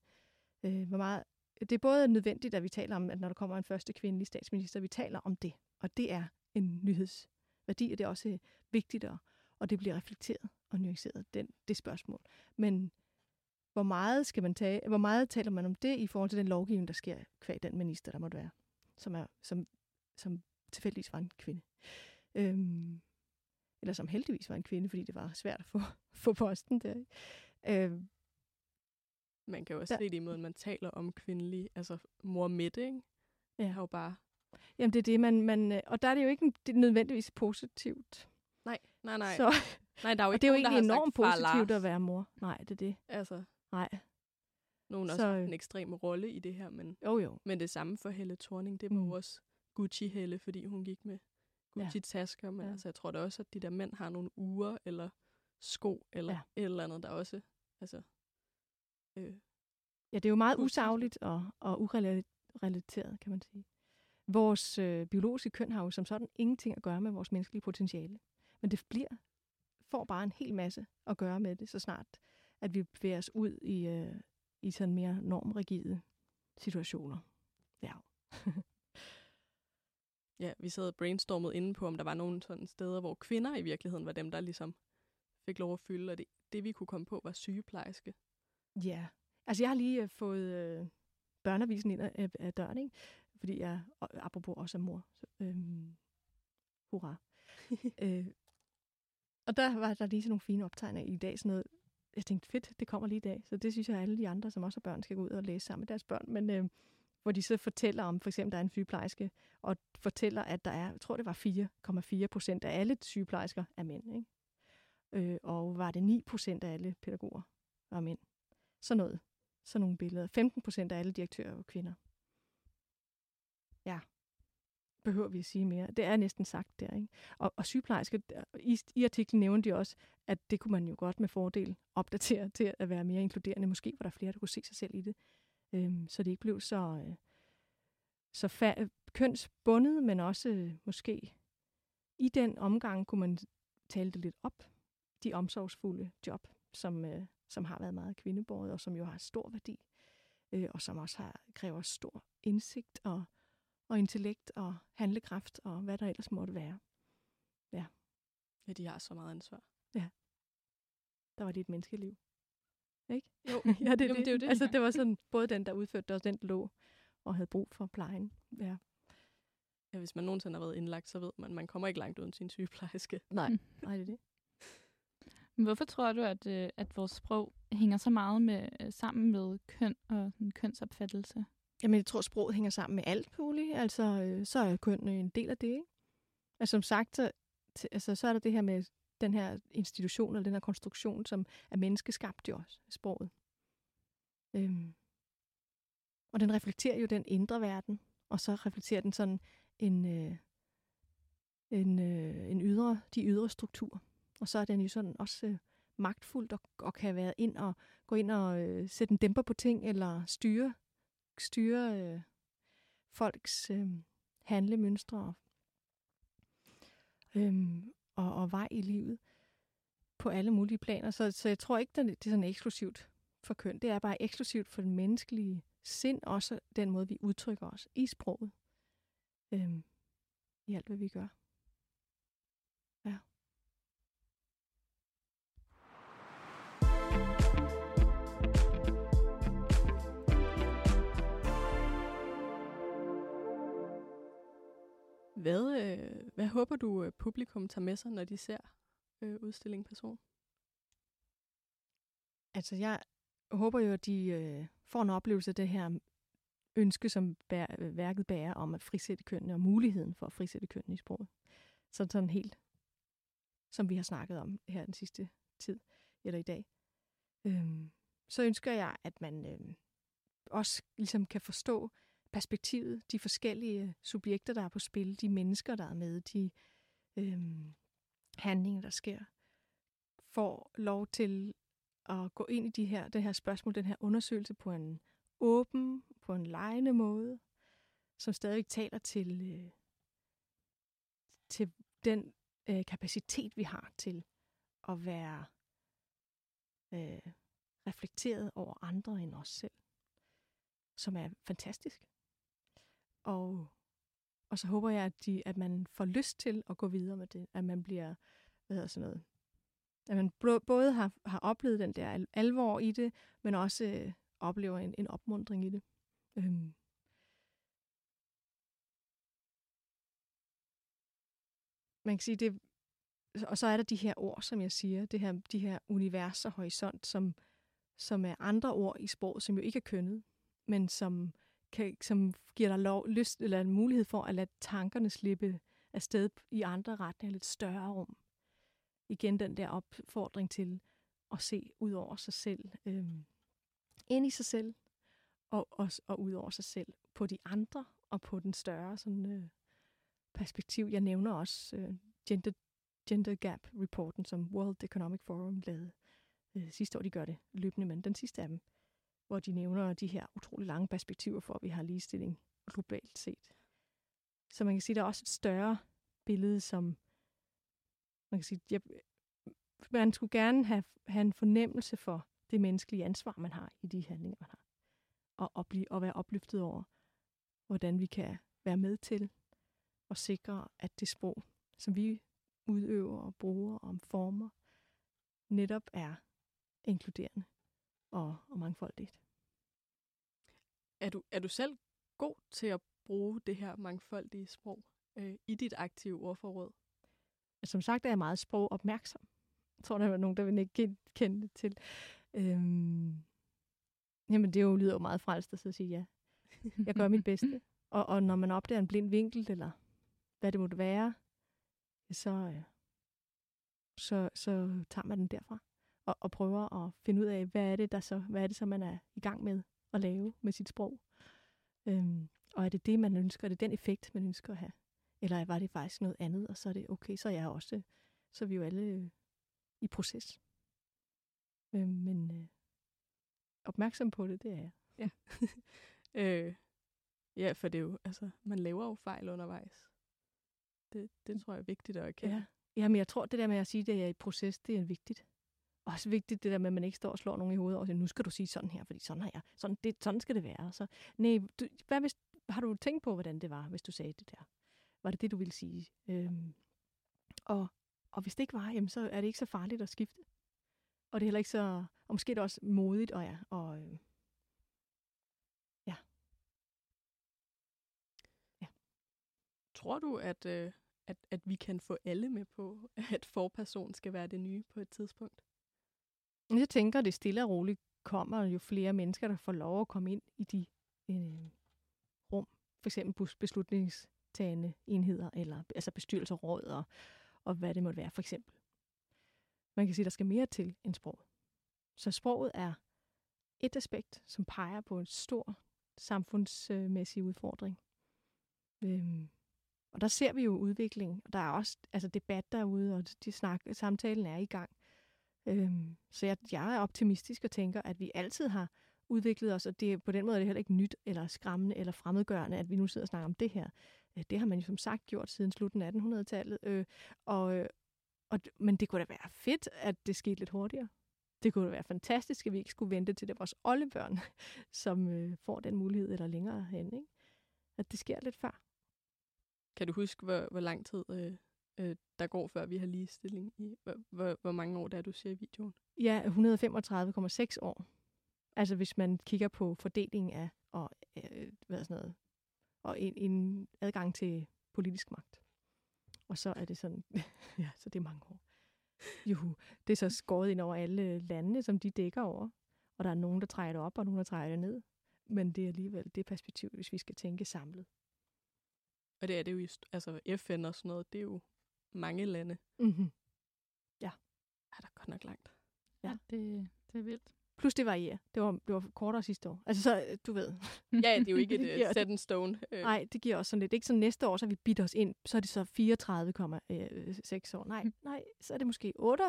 Øh, hvor meget, det er både nødvendigt, at vi taler om, at når der kommer en første kvindelig statsminister, vi taler om det. Og det er en nyhedsværdi, og det er også øh, vigtigt, og, og det bliver reflekteret og nuanceret, den, det spørgsmål. Men hvor meget skal man tage, hvor meget taler man om det i forhold til den lovgivning, der sker kvæg den minister, der måtte være, som, er, som, som tilfældigvis var en kvinde. Øhm, eller som heldigvis var en kvinde, fordi det var svært at få, [laughs] få posten der. Øhm, Man kan jo også Der- se det i måden, man taler om kvindelige. Altså mor Mette, ikke? Ja. Har jo bare... jamen det er det, man, man, øh, og der er det jo ikke det er nødvendigvis positivt. Nej, nej, nej. Så, [laughs] nej der er jo og ikke det er jo egentlig enormt sagt, "Far positivt Lars." at være mor. Nej, det er det. Altså, Nej. nogen Så, også haft øh, en ekstrem rolle i det her, men, Jo, jo. men det samme for Helle Thorning, det var Mm. jo også Gucci-helle, fordi hun gik med Gucci-tasker. Men ja. altså, jeg tror da også, at de der mænd har nogle uger, eller sko, eller Ja. et eller andet, der også... Altså, øh, Ja, det er jo meget usagligt og, og urelateret, kan man sige. Vores øh, biologiske køn har jo som sådan ingenting at gøre med vores menneskelige potentiale. Men det bliver, får bare en hel masse at gøre med det, så snart at vi bevæger os ud i, øh, i sådan mere normrigide situationer. Ja. ja, vi sad og brainstormede inde på, om der var nogle sådan steder, hvor kvinder i virkeligheden var dem, der ligesom fik lov at fylde, og det, det vi kunne komme på, var sygeplejerske. Ja. Altså, jeg har lige øh, fået øh, børneavisen ind af, af, døren, ikke? Fordi jeg, apropos også er mor. Så, øhm, hurra. [laughs] øh, og der var der lige sådan nogle fine optegninger i dag, sådan noget. Jeg tænkte, fedt, det kommer lige i dag. Så det synes jeg, at alle de andre, som også har børn, skal gå ud og læse sammen med deres børn. Men øh, hvor de så fortæller om, for eksempel, der er en sygeplejerske, og fortæller, at der er, jeg tror, det var 4,4 procent af alle sygeplejersker er mænd, ikke? Øh, og var det 9 procent af alle pædagoger var mænd. Sådan noget. Sådan nogle billeder. 15 procent af alle direktører var kvinder. Ja. Behøver vi at sige mere. Det er næsten sagt der, ikke? Og, og sygeplejerske, i, i artiklen nævner de også, at det kunne man jo godt med fordel opdatere til at være mere inkluderende. Måske var der flere, der kunne se sig selv i det. Øhm, så det ikke blev så, øh, så fa- kønsbundet, men også øh, måske i den omgang kunne man tale det lidt op. De omsorgsfulde job, som, øh, som har været meget kvindebåret, og som jo har stor værdi, øh, og som også har, kræver stor indsigt og, og intellekt og handlekraft, og hvad der ellers måtte være. Ja, de har så meget ansvar. Der var det et menneskeliv. Ikke? Jo, [laughs] ja, det, er Jamen, det. det er jo det. Altså, det var sådan, både den, der udførte det, og den, der lå og havde brug for plejen. Ja. Ja, hvis man nogensinde har været indlagt, så ved man, at man kommer ikke langt uden sin sygeplejerske. Nej, nej, det er det. Hvorfor tror du, at, øh, at vores sprog hænger så meget med øh, sammen med køn og sådan, kønsopfattelse? Jamen, jeg tror, sproget hænger sammen med alt muligt. Altså, øh, så er køn øh, en del af det, ikke? Altså, som sagt, så, altså, så er der det her med den her institution, eller den her konstruktion, som er menneskeskabt jo også, sproget. Øhm. Og den reflekterer jo den indre verden, og så reflekterer den sådan en, øh, en, øh, en ydre, de ydre strukturer. Og så er den jo sådan også øh, magtfuldt og, og kan være ind og gå ind og øh, sætte en dæmper på ting, eller styre styre øh, folks øh, handlemønstre øh, og, og vej i livet på alle mulige planer. Så, så jeg tror ikke, det er sådan eksklusivt for køn. Det er bare eksklusivt for den menneskelige sind, også den måde, vi udtrykker os i sproget. Øh, I alt, hvad vi gør. Hvad, øh, hvad håber du, øh, publikum tager med sig, når de ser øh, udstillingen Person? Altså, jeg håber jo, at de øh, får en oplevelse af det her ønske, som bær, øh, værket bærer om at frisætte kønnene, og muligheden for at frisætte kønnene i sproget. Så sådan helt, som vi har snakket om her den sidste tid, eller i dag. Øhm, så ønsker jeg, at man øh, også ligesom kan forstå perspektivet, de forskellige øh, subjekter, der er på spil, de mennesker, der er med, de øh, handlinger, der sker, får lov til at gå ind i de her, det her spørgsmål, den her undersøgelse på en åben, på en lejende måde, som stadig taler til, øh, til den øh, kapacitet, vi har til at være øh, reflekteret over andre end os selv, som er fantastisk. Og, og så håber jeg, at, de, at man får lyst til at gå videre med det, at man bliver, hvad hedder sådan noget, at man både har, har oplevet den der alvor i det, men også øh, oplever en, en opmundring i det. Øhm. Man kan sige, det, og så er der de her ord, som jeg siger, det her, de her univers og horisont, som, som er andre ord i sproget, som jo ikke er kønnet, men som, kan, som giver dig lov, lyst, eller en mulighed for at lade tankerne slippe afsted i andre retninger, lidt større rum igen den der opfordring til at se ud over sig selv, øh, ind i sig selv, og, og, og ud over sig selv, på de andre, og på den større sådan, øh, perspektiv. Jeg nævner også øh, gender, gender Gap-rapporten, som World Economic Forum lavede øh, sidste år. De gør det løbende, men den sidste af dem, hvor de nævner de her utrolig lange perspektiver for, at vi har ligestilling globalt set. Så man kan sige, at der er også et større billede, som man kan sige, jeg, man skulle gerne have, have en fornemmelse for det menneskelige ansvar, man har i de handlinger, man har. Og, og, blive, og være opløftet over, hvordan vi kan være med til at sikre, at det sprog, som vi udøver og bruger og former, netop er inkluderende og, og mangfoldigt. Er du, er du selv god til at bruge det her mangfoldige sprog øh, i dit aktive ordforråd? Som sagt er jeg meget sprogopmærksom. Jeg tror, der er nogen, der vil ikke kende det til. Øhm, jamen, det jo lyder jo meget frelst at sige ja. Jeg gør mit bedste. [laughs] Og, og når man opdager en blind vinkel, eller hvad det måtte være, så, øh, så, så tager man den derfra. Og, og prøver at finde ud af, hvad er det, der så, hvad er det så, man er i gang med at lave med sit sprog. Øhm, og er det det, man ønsker? Er det den effekt, man ønsker at have? Eller var det faktisk noget andet, og så er det okay, så er jeg også, så er vi jo alle øh, i proces. Øh, men øh, opmærksom på det, det er jeg. Ja. [laughs] øh, ja, for det er jo, altså, man laver jo fejl undervejs. Det, det tror jeg er vigtigt at erkende. Ja. Jamen, jeg tror, det der med at sige, at det er i proces, det er vigtigt. Også vigtigt det der med, at man ikke står og slår nogen i hovedet og siger, nu skal du sige sådan her, fordi sådan har jeg. Sådan, det, sådan skal det være. Så, nej, du, hvad hvis, har du tænkt på, hvordan det var, hvis du sagde det der? Var det det, du ville sige? Øhm, og, og hvis det ikke var, jamen, så er det ikke så farligt at skifte. Og det er heller ikke så... Og måske er det også modigt, og ja, og, øh, ja. ja. Tror du, at, øh, at, at vi kan få alle med på, at forperson skal være det nye på et tidspunkt? Jeg tænker, det stille og roligt kommer jo flere mennesker, der får lov at komme ind i de øh, rum. For eksempel beslutningstagende enheder, eller altså bestyrelser, råd og, og hvad det måtte være, for eksempel. Man kan sige, at der skal mere til end sproget. Så sproget er et aspekt, som peger på en stor samfundsmæssig udfordring. Øhm, og der ser vi jo udvikling, og der er også altså debat derude, og de snak, samtalen er i gang. Øhm, så jeg, jeg er optimistisk og tænker, at vi altid har udviklet os, og det, på den måde er det heller ikke nyt, eller skræmmende, eller fremmedgørende, at vi nu sidder og snakker om det her. Øh, det har man jo som sagt gjort siden slutten af 1800-tallet, øh, og, øh, og, men det kunne da være fedt, at det skete lidt hurtigere. Det kunne da være fantastisk, at vi ikke skulle vente til det vores oldebørn, [laughs] som øh, får den mulighed eller længere hen. Ikke? At det sker lidt før. Kan du huske, hvor, hvor lang tid øh, øh, der går, før vi har ligestilling? I, hvor, hvor, hvor mange år der er, du ser i videoen? Ja, 135,6 år. Altså hvis man kigger på fordelingen af og, øh, hvad sådan noget, og en, en adgang til politisk magt. Og så er det sådan, [laughs] ja, så det er mange år. Juhu, det er så skåret ind over alle landene, som de dækker over. Og der er nogen, der træder det op, og nogen, der træder det ned. Men det er alligevel det perspektiv, hvis vi skal tænke samlet. Og det er det jo, altså FN og sådan noget, det er jo mange lande. Mm-hmm. Ja. Er der godt nok langt. Ja, det, det er vildt. Plus det varierer. Det var, det var kortere sidste år. Altså så, du ved. [laughs] ja, det er jo ikke [laughs] et uh, set in stone. Øh. Nej, det giver også sådan lidt. Ikke så næste år, så vi bidt os ind, så er det så 34,6 år. Nej, [laughs] nej, så er det måske 8,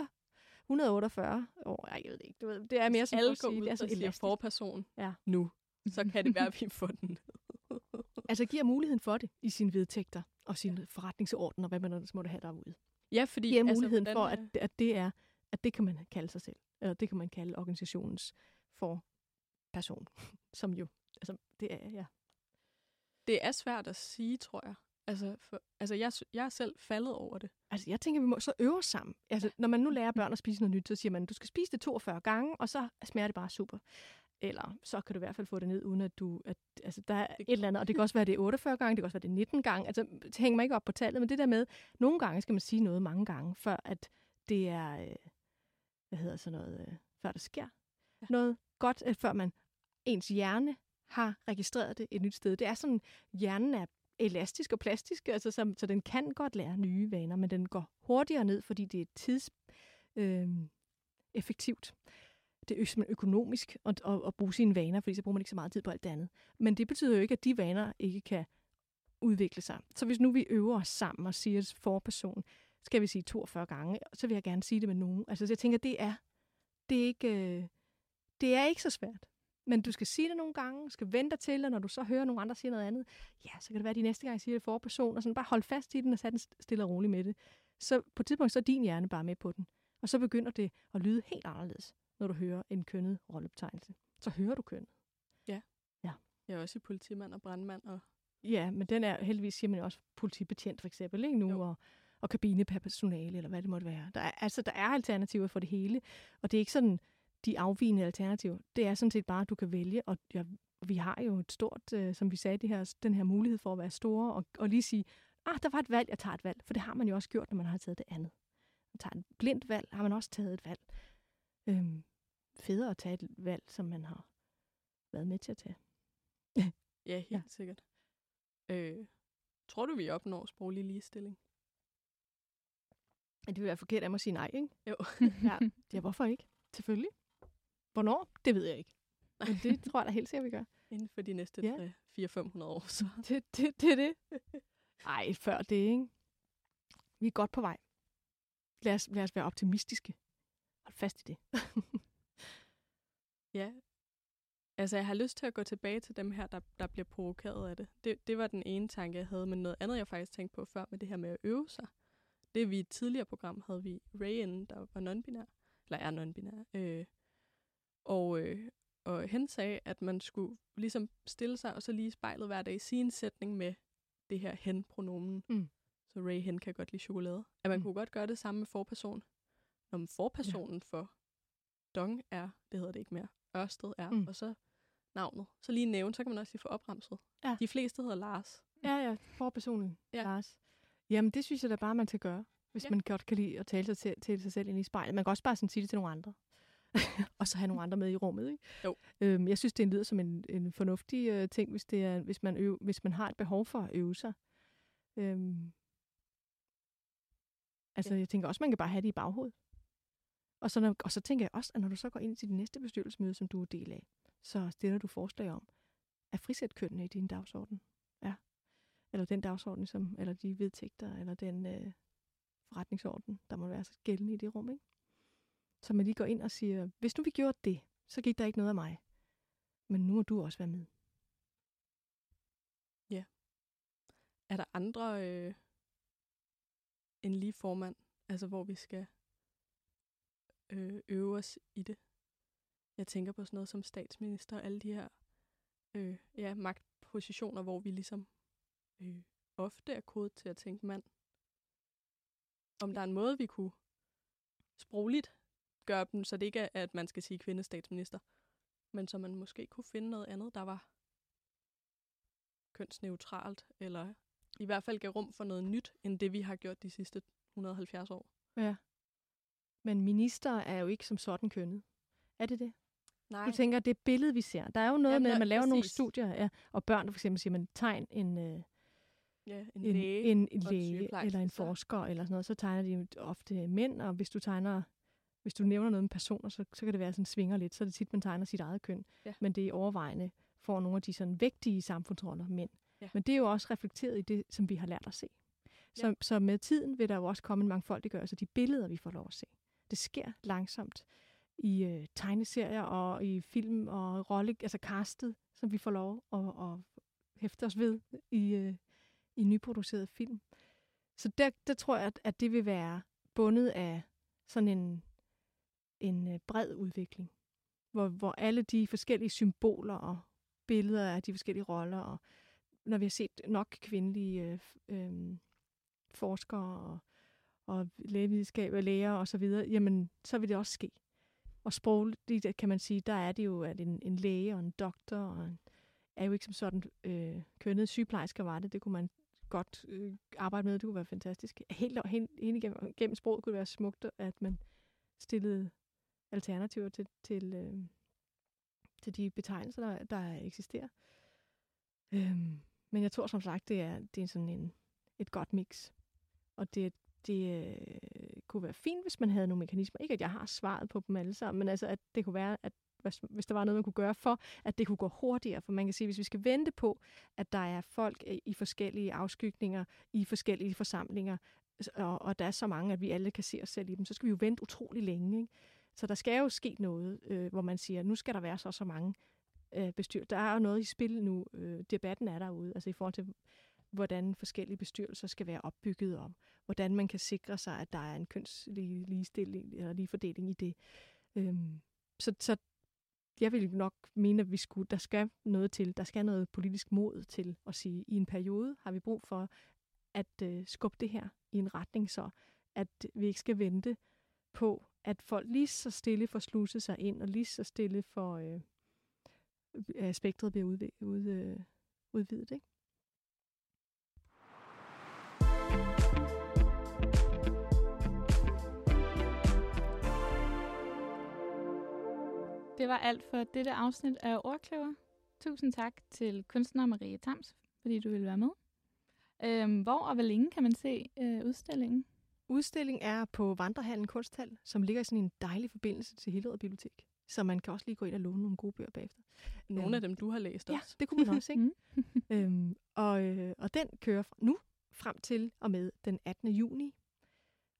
148 år. Ej, jeg ved ikke. Du ved, det er mere som Alle at sige, det er så siger forperson ja. nu, så kan det være, at vi får den Altså giver muligheden for det i sine vedtægter og sin forretningsorden og hvad man ellers måtte have derude. Ja, fordi... Giver altså, muligheden for, at, at, det er, at det kan man kalde sig selv. Eller det kan man kalde organisationens for person, [laughs] som jo, altså det er, ja. Det er svært at sige, tror jeg. Altså, for, altså jeg, jeg er selv faldet over det. Altså, jeg tænker, vi må så øve sammen. Altså, når man nu lærer børn at spise noget nyt, så siger man, du skal spise det 42 gange, og så smager det bare super. Eller så kan du i hvert fald få det ned, uden at du... At, altså, der er et eller andet, og det kan også være, det er 48 gange, det kan også være, det er 19 gange. Altså, hænger mig ikke op på tallet, men det der med, nogle gange skal man sige noget mange gange, før at det er... Øh, hvad hedder så noget? Øh, før det sker. Ja. Noget godt, øh, før man ens hjerne har registreret det et nyt sted. Det er sådan, hjernen er elastisk og plastisk, altså, så, så den kan godt lære nye vaner, men den går hurtigere ned, fordi det er tids øh, effektivt. Det er simpelthen økonomisk at, at, at bruge sine vaner, fordi så bruger man ikke så meget tid på alt det andet. Men det betyder jo ikke, at de vaner ikke kan udvikle sig. Så hvis nu vi øver os sammen og siger det for person, skal vi sige 42 gange, så vil jeg gerne sige det med nogen. Altså jeg tænker, det er, det er ikke, øh, det er ikke så svært. Men du skal sige det nogle gange, skal vente dig til, og når du så hører nogle andre sige noget andet, ja, så kan det være, at de næste gang siger det for person, og sådan bare hold fast i den og sæt den stille og roligt med det. Så på et tidspunkt, så er din hjerne bare med på den. Og så begynder det at lyde helt anderledes, når du hører en kønnet rollebetegnelse. Så hører du kønnet. Jeg er også i politimand og brandmand, og Ja, men den er heldigvis, siger man også politibetjent for eksempel, ikke nu, Jo. og, og kabinepersonale, eller hvad det måtte være. Der er, altså, der er alternativer for det hele, og det er ikke sådan, de afvigende alternativer. Det er sådan set bare, at du kan vælge, og ja, vi har jo et stort, øh, som vi sagde, det her, den her mulighed for at være store, og, og lige sige, ah, der var et valg, jeg tager et valg, for det har man jo også gjort, når man har taget det andet. Man tager et blindt valg, har man også taget et valg. Øhm, federe at tage et valg, som man har været med til at tage. ja, helt Ja. sikkert. Øh, tror du, vi opnår sproglig ligestilling? Det vil være forkert af mig at sige nej, ikke? Jo. [laughs] ja. [laughs] ja, hvorfor ikke? Selvfølgelig. Hvornår? Det ved jeg ikke. Men det [laughs] tror jeg da helt sikkert, vi gør. Inden for de næste Ja. ja. 400-500 år, så. Det, det, det er det. Ej, før det, ikke? Vi er godt på vej. Lad os, lad os være optimistiske. Fast i det. [laughs] Ja. Altså, jeg har lyst til at gå tilbage til dem her, der, der bliver provokeret af det. det. Det var den ene tanke, jeg havde, men noget andet, jeg faktisk tænkte på før med det her med at øve sig. Det vi i et tidligere program havde vi Ray inden, der var non-binær, eller er non-binær. Øh, og, øh, og han sagde, at man skulle ligesom stille sig, og så lige i spejlet hver dag sige en sætning med det her hen-pronomen. Mm. Så Ray hen kan godt lide chokolade. At man Mm. kunne godt gøre det samme med forperson. Når forpersonen ja. for Dong er, det hedder det ikke mere, Ørsted er, Mm. og så navnet. Så lige nævne, så kan man også lige få opremset. Ja. De fleste hedder Lars. Ja, ja, forpersonen, ja. Lars. Jamen, det synes jeg da bare, man skal gøre, hvis ja. Man godt kan lide at tale sig til, til sig selv ind i spejlet. Man kan også bare sådan sige det til nogle andre. [laughs] og så have nogle andre med i rummet, ikke? Jo. Øhm, jeg synes, det lyder som en, en fornuftig øh, ting, hvis, det er, hvis, man øve, hvis man har et behov for at øve sig. Øhm, altså, Ja. jeg tænker også, man kan bare have det i baghovedet. Og så, når, og så tænker jeg også, at når du så går ind til det næste bestyrelsesmøde, som du er del af, så stiller du forslag om at frisætte kønnene i din dagsorden. Ja. Eller den dagsorden, som, eller de vedtægter, eller den øh, forretningsorden, der må være så gældende i det rum, ikke? Så man lige går ind og siger, hvis nu vi gjorde det, så gik der ikke noget af mig. Men nu må du også være med. Ja. Er der andre øh, end lige formand, altså hvor vi skal øh, øve os i det? Jeg tænker på sådan noget som statsminister og alle de her øh, ja, magtpositioner, hvor vi ligesom øh, ofte er kodet til at tænke mand. Om der er en måde, vi kunne sprogligt gøre dem, så det ikke er, at man skal sige kvindestatsminister, men så man måske kunne finde noget andet, der var kønsneutralt, eller i hvert fald gav rum for noget nyt, end det vi har gjort de sidste 170 år. Ja. Men minister er jo ikke som sådan kønnet. Er det det? Nej, Du tænker, det billede, vi ser. Der er jo noget Jamen, med, at man laver nogle præcis. studier, ja, og børn, for eksempel siger man, tegn en, øh, ja, en, en, læge. en, en læge eller en forsker eller sådan noget, så tegner de jo ofte mænd, og hvis du tegner, hvis du nævner noget med personer, så, så kan det være sådan svinger lidt, så er det tit, man tegner sit eget køn. Ja. Men det er overvejende for nogle af de sådan vægtige samfundsroller mænd. Ja. Men det er jo også reflekteret i det, som vi har lært at se. Så, Ja. så med tiden vil der jo også komme en mangfoldiggørelse af de billeder, vi får lov at se. Det sker langsomt i øh, tegneserier og i film og rolle, altså castet, som vi får lov at, at hæfte os ved i, øh, i nyproduceret film. Så der, der tror jeg, at, at det vil være bundet af sådan en, en øh, bred udvikling, hvor, hvor alle de forskellige symboler og billeder af de forskellige roller, og når vi har set nok kvindelige øh, øh, forskere og, og lægevidenskab og læger og så videre, jamen, så vil det også ske. Og sprogligt, kan man sige, der er det jo, at en, en læge og en doktor og en, er jo ikke som sådan øh, kønnet sygeplejersker var det. Det kunne man godt øh, arbejde med. Det kunne være fantastisk. Helt, helt, helt igennem, gennem sproget kunne det være smukt, at man stillede alternativer til, til, øh, til de betegnelser, der, der eksisterer. Øhm, men jeg tror som sagt, det er, det er sådan en, et godt mix. Og det, det øh, kunne være fint, hvis man havde nogle mekanismer. Ikke at jeg har svaret på dem alle sammen, men altså, at det kunne være, at hvis, hvis der var noget, man kunne gøre for, at det kunne gå hurtigere. For man kan sige, hvis vi skal vente på, at der er folk øh, i forskellige afskygninger, i forskellige forsamlinger, og, og der er så mange, at vi alle kan se os selv i dem, så skal vi jo vente utrolig længe. Ikke? Så der skal jo ske noget, øh, hvor man siger, nu skal der være så så mange øh, bestyr. Der er jo noget i spil nu. Øh, debatten er derude, altså i forhold til, hvordan forskellige bestyrelser skal være opbygget om, hvordan man kan sikre sig, at der er en kønslig ligestilling eller lige fordeling i det. Øhm, så, så jeg vil nok mene, at vi skulle, der skal noget til, der skal noget politisk mod til at sige, i en periode har vi brug for at øh, skubbe det her i en retning, så at vi ikke skal vente på, at folk lige så stille får sluset sig ind, og lige så stille for øh, spektret bliver udvidet, ud, øh, udvidet. Ikke? Det var alt for dette afsnit af Ordkløver. Tusind tak til kunstner Marie Tams, fordi du ville være med. Øhm, hvor og hvor længe kan man se øh, udstillingen? Udstillingen er på Vandrehallen Kunsthal, som ligger i sådan en dejlig forbindelse til Hillerød Bibliotek. Så man kan også lige gå ind og låne nogle gode bøger bagefter. Nogle øhm, af dem, du har læst ja, også. det kunne man også, ikke? øhm, og, øh, og den kører nu frem til og med den 18. juni.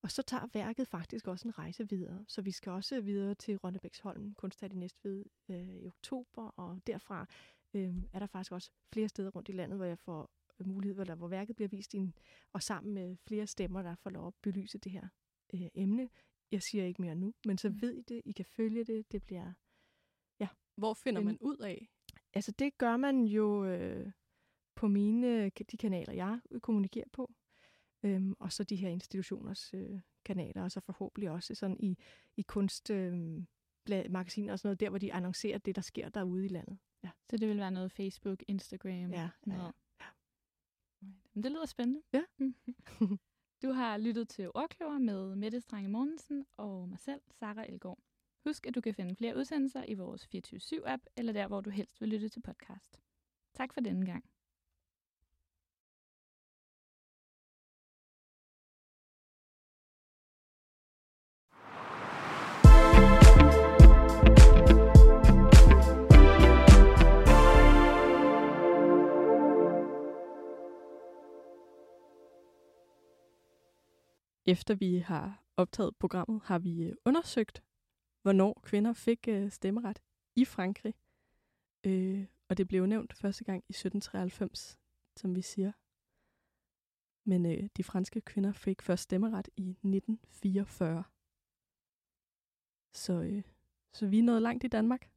Og så tager værket faktisk også en rejse videre. Så vi skal også videre til Rønnebæksholm Kunsthal i Næstved øh, i oktober, og derfra øh, er der faktisk også flere steder rundt i landet, hvor jeg får mulighed, eller hvor værket bliver vist, ind, og sammen med flere stemmer, der får lov at belyse det her øh, emne. Jeg siger ikke mere nu, men så mm. ved I det, I kan følge det, det bliver... Ja. Hvor finder man ud af? Altså det gør man jo øh, på mine, de kanaler, jeg kommunikerer på, øhm, og så de her institutioners øh, kanaler, og så forhåbentlig også sådan i, i kunst... Øh, magasiner og sådan noget, der hvor de annoncerer det, der sker derude i landet. Ja. Så det vil være noget Facebook, Instagram? Ja, ja, ja. Men det lyder spændende. Ja. [laughs] du har lyttet til Ordkløver med Mette Strange Mortensen og mig selv, Sara Elgård. Husk, at du kan finde flere udsendelser i vores 24-7-app, eller der, hvor du helst vil lytte til podcast. Tak for denne gang. Efter vi har optaget programmet, har vi øh, undersøgt, hvornår kvinder fik øh, stemmeret i Frankrig. Øh, og det blev nævnt første gang i 1793, som vi siger. Men øh, de franske kvinder fik først stemmeret i 1944. Så, øh, så vi er nået langt i Danmark.